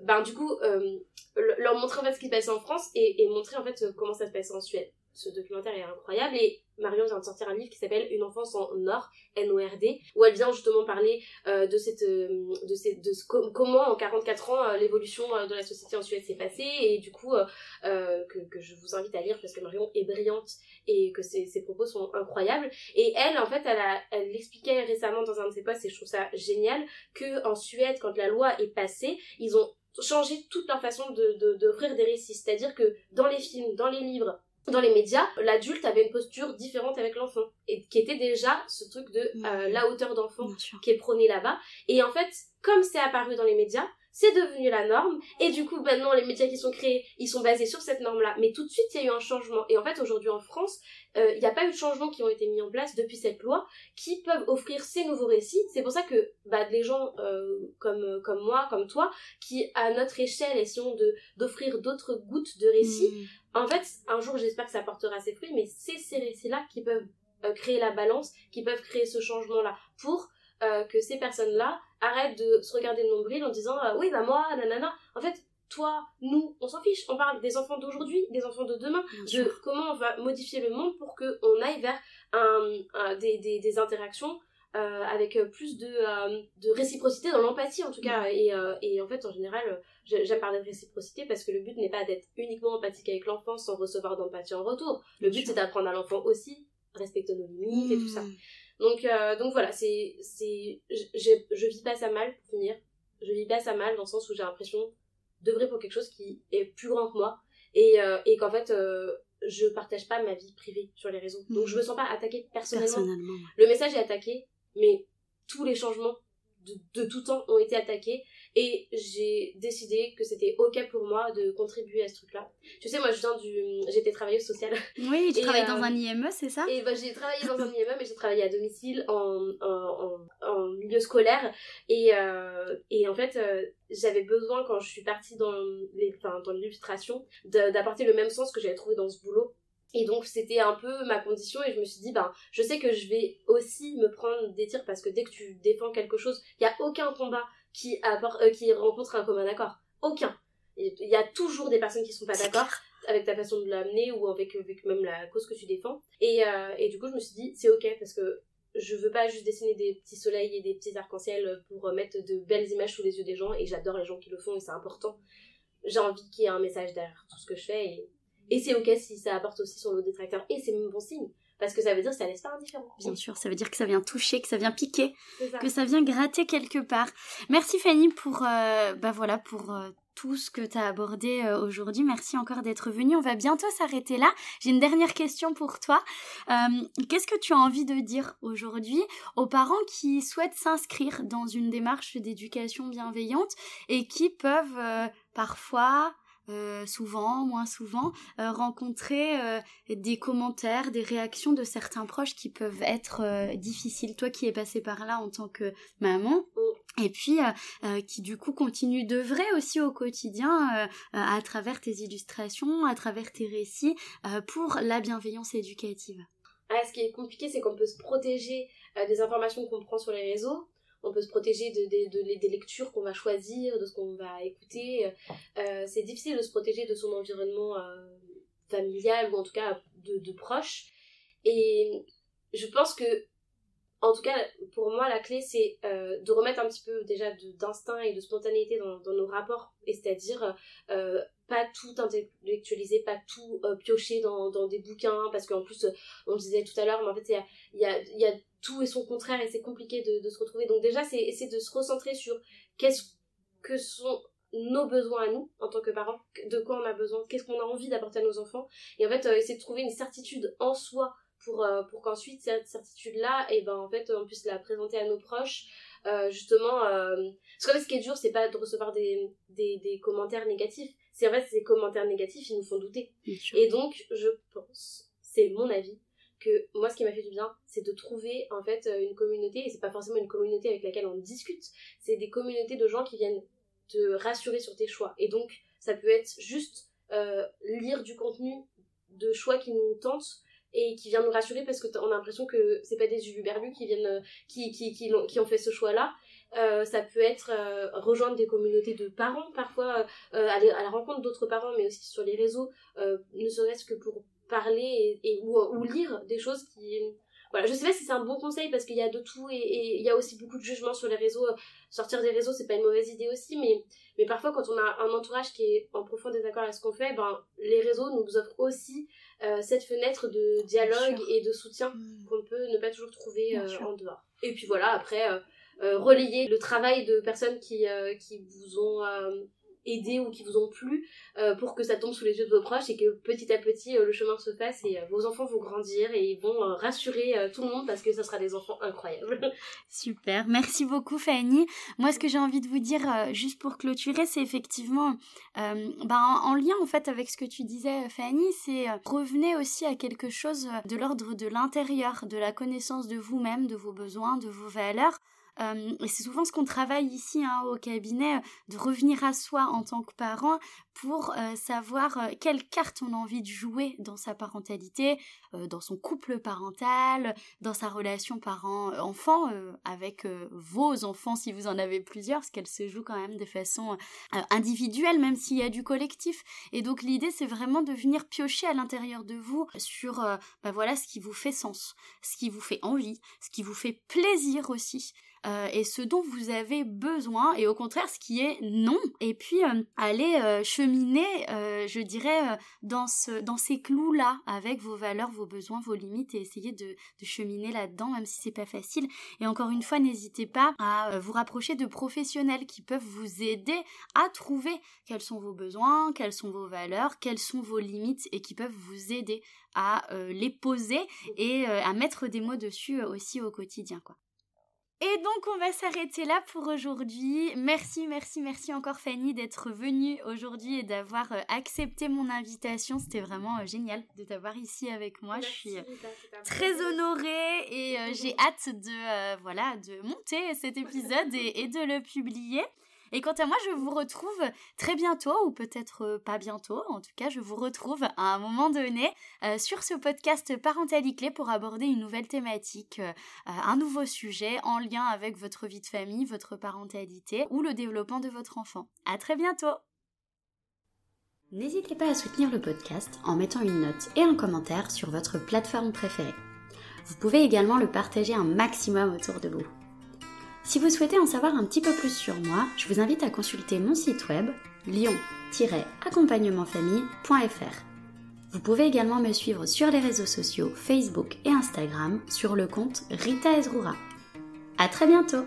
ben du coup leur montrer en fait ce qui se passait en France et, montrer en fait comment ça se passait en Suède. Ce documentaire est incroyable et Marion vient de sortir un livre qui s'appelle Une enfance en Nord, N-O-R-D, où elle vient justement parler euh, de cette, euh, de, cette, de comment en 44 ans euh, l'évolution de la société en Suède s'est passée et du coup que, je vous invite à lire parce que Marion est brillante et que ses, ses propos sont incroyables. Et elle, en fait, elle, a, elle l'expliquait récemment dans un de ses posts et je trouve ça génial que en Suède, quand la loi est passée, ils ont changer toute leur façon de d'offrir des récits. C'est-à-dire que dans les films, dans les livres, dans les médias, l'adulte avait une posture différente avec l'enfant et qui était déjà ce truc de euh, la hauteur d'enfant qui est prôné là-bas. Et en fait, comme c'est apparu dans les médias, c'est devenu la norme. Et du coup maintenant les médias qui sont créés ils sont basés sur cette norme là mais tout de suite il y a eu un changement. Et en fait aujourd'hui en France euh, il n'y a pas eu de changements qui ont été mis en place depuis cette loi qui peuvent offrir ces nouveaux récits. C'est pour ça que bah, les gens euh, comme comme moi comme toi qui à notre échelle essayons d'offrir d'autres gouttes de récits mm. en fait un jour j'espère que ça portera ses fruits mais c'est ces récits là qui peuvent euh, créer la balance qui peuvent créer ce changement là pour que ces personnes là arrête de se regarder le nombril en disant euh, oui bah moi nanana. En fait toi nous on s'en fiche. On parle des enfants d'aujourd'hui des enfants de demain. De comment on va modifier le monde pour que on aille vers un, des, des, des, interactions euh, avec plus de, euh, de réciprocité dans l'empathie en tout cas. Et, et en fait en général j'aime parler de réciprocité parce que le but n'est pas d'être uniquement empathique avec l'enfant sans recevoir d'empathie en retour. Le but c'est d'apprendre à l'enfant aussi respecter nos limites et tout ça. Mmh. Donc, euh, donc voilà, c'est, c'est, je, je vis pas ça mal pour finir. Je vis pas ça mal dans le sens où j'ai l'impression d'œuvrer pour quelque chose qui est plus grand que moi et, euh, et qu'en fait euh, je partage pas ma vie privée sur les réseaux. Donc je me sens pas attaquée personnellement. personnellement Le message est attaqué, mais tous les changements de, de tout temps ont été attaqués et j'ai décidé que c'était ok pour moi de contribuer à ce truc-là. Tu sais, moi, je viens du. J'étais travailleuse sociale. Oui, tu travailles dans euh, un IME, c'est ça? Et bah, j'ai travaillé dans un IME, mais j'ai travaillé à domicile en, en, en, milieu scolaire. Et, euh, et en fait, euh, j'avais besoin, quand je suis partie dans l'illustration, d'apporter le même sens que j'avais trouvé dans ce boulot. Et donc c'était un peu ma condition et je me suis dit ben je sais que je vais aussi me prendre des tirs parce que dès que tu défends quelque chose, il y a aucun combat qui, apporte, euh, qui rencontre un commun accord. Aucun. Il y a toujours des personnes qui sont pas d'accord avec ta façon de l'amener ou avec, avec, même la cause que tu défends. Et, euh, et du coup, je me suis dit, c'est ok parce que je veux pas juste dessiner des petits soleils et des petits arcs-en-ciel pour mettre de belles images sous les yeux des gens et j'adore les gens qui le font et c'est important. J'ai envie qu'il y ait un message derrière tout ce que je fais et, et c'est ok si ça apporte aussi son lot de détracteurs et c'est même bon signe parce que ça veut dire que ça laisse pas indifférent. Bien sûr, ça veut dire que ça vient toucher, que ça vient piquer, que ça vient gratter quelque part. Merci Fanny pour, euh, bah voilà, pour euh, tout ce que tu as abordé euh, aujourd'hui. Merci encore d'être venue. On va bientôt s'arrêter là. J'ai une dernière question pour toi. Qu'est-ce que tu as envie de dire aujourd'hui aux parents qui souhaitent s'inscrire dans une démarche d'éducation bienveillante et qui peuvent parfois euh, souvent, moins souvent, euh, rencontrer euh, des commentaires, des réactions de certains proches qui peuvent être difficiles. Toi qui es passé par là en tant que maman, et puis qui du coup continue d'œuvrer aussi au quotidien à travers tes illustrations, à travers tes récits pour la bienveillance éducative. Ah, ce qui est compliqué, c'est qu'on peut se protéger des informations qu'on prend sur les réseaux, on peut se protéger de, des lectures qu'on va choisir, de ce qu'on va écouter. Euh, c'est difficile de se protéger de son environnement euh, familial ou en tout cas de, de proches. Et je pense que, en tout cas, pour moi, la clé, c'est euh, de remettre un petit peu déjà d'instinct et de spontanéité dans, nos rapports. Et c'est-à-dire pas tout intellectualiser, pas tout piocher dans, des bouquins, parce qu'en plus, on disait tout à l'heure, mais en fait, il y a, tout et son contraire et c'est compliqué de, se retrouver. Donc déjà, c'est essayer de se recentrer sur qu'est-ce que sont nos besoins à nous en tant que parents, de quoi on a besoin, qu'est-ce qu'on a envie d'apporter à nos enfants. Et en fait, euh, essayer de trouver une certitude en soi pour, euh, pour qu'ensuite cette certitude-là, et eh ben en fait, on puisse la présenter à nos proches, justement parce qu'en fait ce qui est dur c'est pas de recevoir des, des, des commentaires négatifs. C'est en fait ces commentaires négatifs ils nous font douter. Et donc je pense c'est mon avis que moi ce qui m'a fait du bien c'est de trouver en fait une communauté et c'est pas forcément une communauté avec laquelle on discute c'est des communautés de gens qui viennent te rassurer sur tes choix. Et donc ça peut être juste euh, lire du contenu de choix qui nous tentent et qui vient nous rassurer parce que on a l'impression que c'est pas des berlus qui viennent euh, qui, qui, qui, ont, fait ce choix là euh, ça peut être rejoindre des communautés de parents parfois aller à la rencontre d'autres parents mais aussi sur les réseaux ne serait-ce que pour parler et, ou, lire des choses qui voilà je sais pas si c'est un bon conseil parce qu'il y a de tout et il y a aussi beaucoup de jugements sur les réseaux sortir des réseaux c'est pas une mauvaise idée aussi mais mais parfois, quand on a un entourage qui est en profond désaccord avec ce qu'on fait, ben, les réseaux nous offrent aussi euh, cette fenêtre de dialogue et de soutien mm. qu'on peut ne pas toujours trouver euh, en dehors. Et puis voilà, après, euh, relayer le travail de personnes qui, qui vous ont aidé ou qui vous ont plu euh, pour que ça tombe sous les yeux de vos proches et que petit à petit euh, le chemin se fasse et euh, vos enfants vont grandir et ils vont rassurer tout le monde parce que ça sera des enfants incroyables. <laughs> Super, merci beaucoup Fanny. Moi ce que j'ai envie de vous dire juste pour clôturer c'est effectivement ben, en lien en fait avec ce que tu disais Fanny c'est revenez aussi à quelque chose de l'ordre de l'intérieur, de la connaissance de vous-même, de vos besoins, de vos valeurs. Euh, et c'est souvent ce qu'on travaille ici hein, au cabinet, de revenir à soi en tant que parent pour euh, savoir euh, quelle carte on a envie de jouer dans sa parentalité, dans son couple parental, dans sa relation parent-enfant, avec vos enfants si vous en avez plusieurs, parce qu'elle se joue quand même de façon individuelle, même s'il y a du collectif. Et donc l'idée, c'est vraiment de venir piocher à l'intérieur de vous sur bah voilà ce qui vous fait sens, ce qui vous fait envie, ce qui vous fait plaisir aussi. Euh, et ce dont vous avez besoin et au contraire ce qui est non et puis euh, aller euh, cheminer je dirais dans ce dans ces clous là avec vos valeurs vos besoins vos limites et essayer de, cheminer là-dedans même si c'est pas facile et encore une fois n'hésitez pas à vous rapprocher de professionnels qui peuvent vous aider à trouver quels sont vos besoins quelles sont vos valeurs quelles sont vos limites et qui peuvent vous aider à les poser et à mettre des mots dessus aussi au quotidien. Et donc on va s'arrêter là pour aujourd'hui. Merci, merci, merci encore Fanny d'être venue aujourd'hui et d'avoir euh, accepté mon invitation. C'était vraiment euh, génial de t'avoir ici avec moi. Je suis euh, très honorée et j'ai hâte de voilà de monter cet <laughs> épisode et de le publier. Et quant à moi, je vous retrouve très bientôt, ou peut-être euh, pas bientôt, en tout cas, je vous retrouve à un moment donné euh, sur ce podcast Parentalité pour aborder une nouvelle thématique, euh, un nouveau sujet en lien avec votre vie de famille, votre parentalité ou le développement de votre enfant. À très bientôt! N'hésitez pas à soutenir le podcast en mettant une note et un commentaire sur votre plateforme préférée. Vous pouvez également le partager un maximum autour de vous. Si vous souhaitez en savoir un petit peu plus sur moi, je vous invite à consulter mon site web lion-accompagnementfamille.fr. Vous pouvez également me suivre sur les réseaux sociaux Facebook et Instagram sur le compte Rita Ezrura. À très bientôt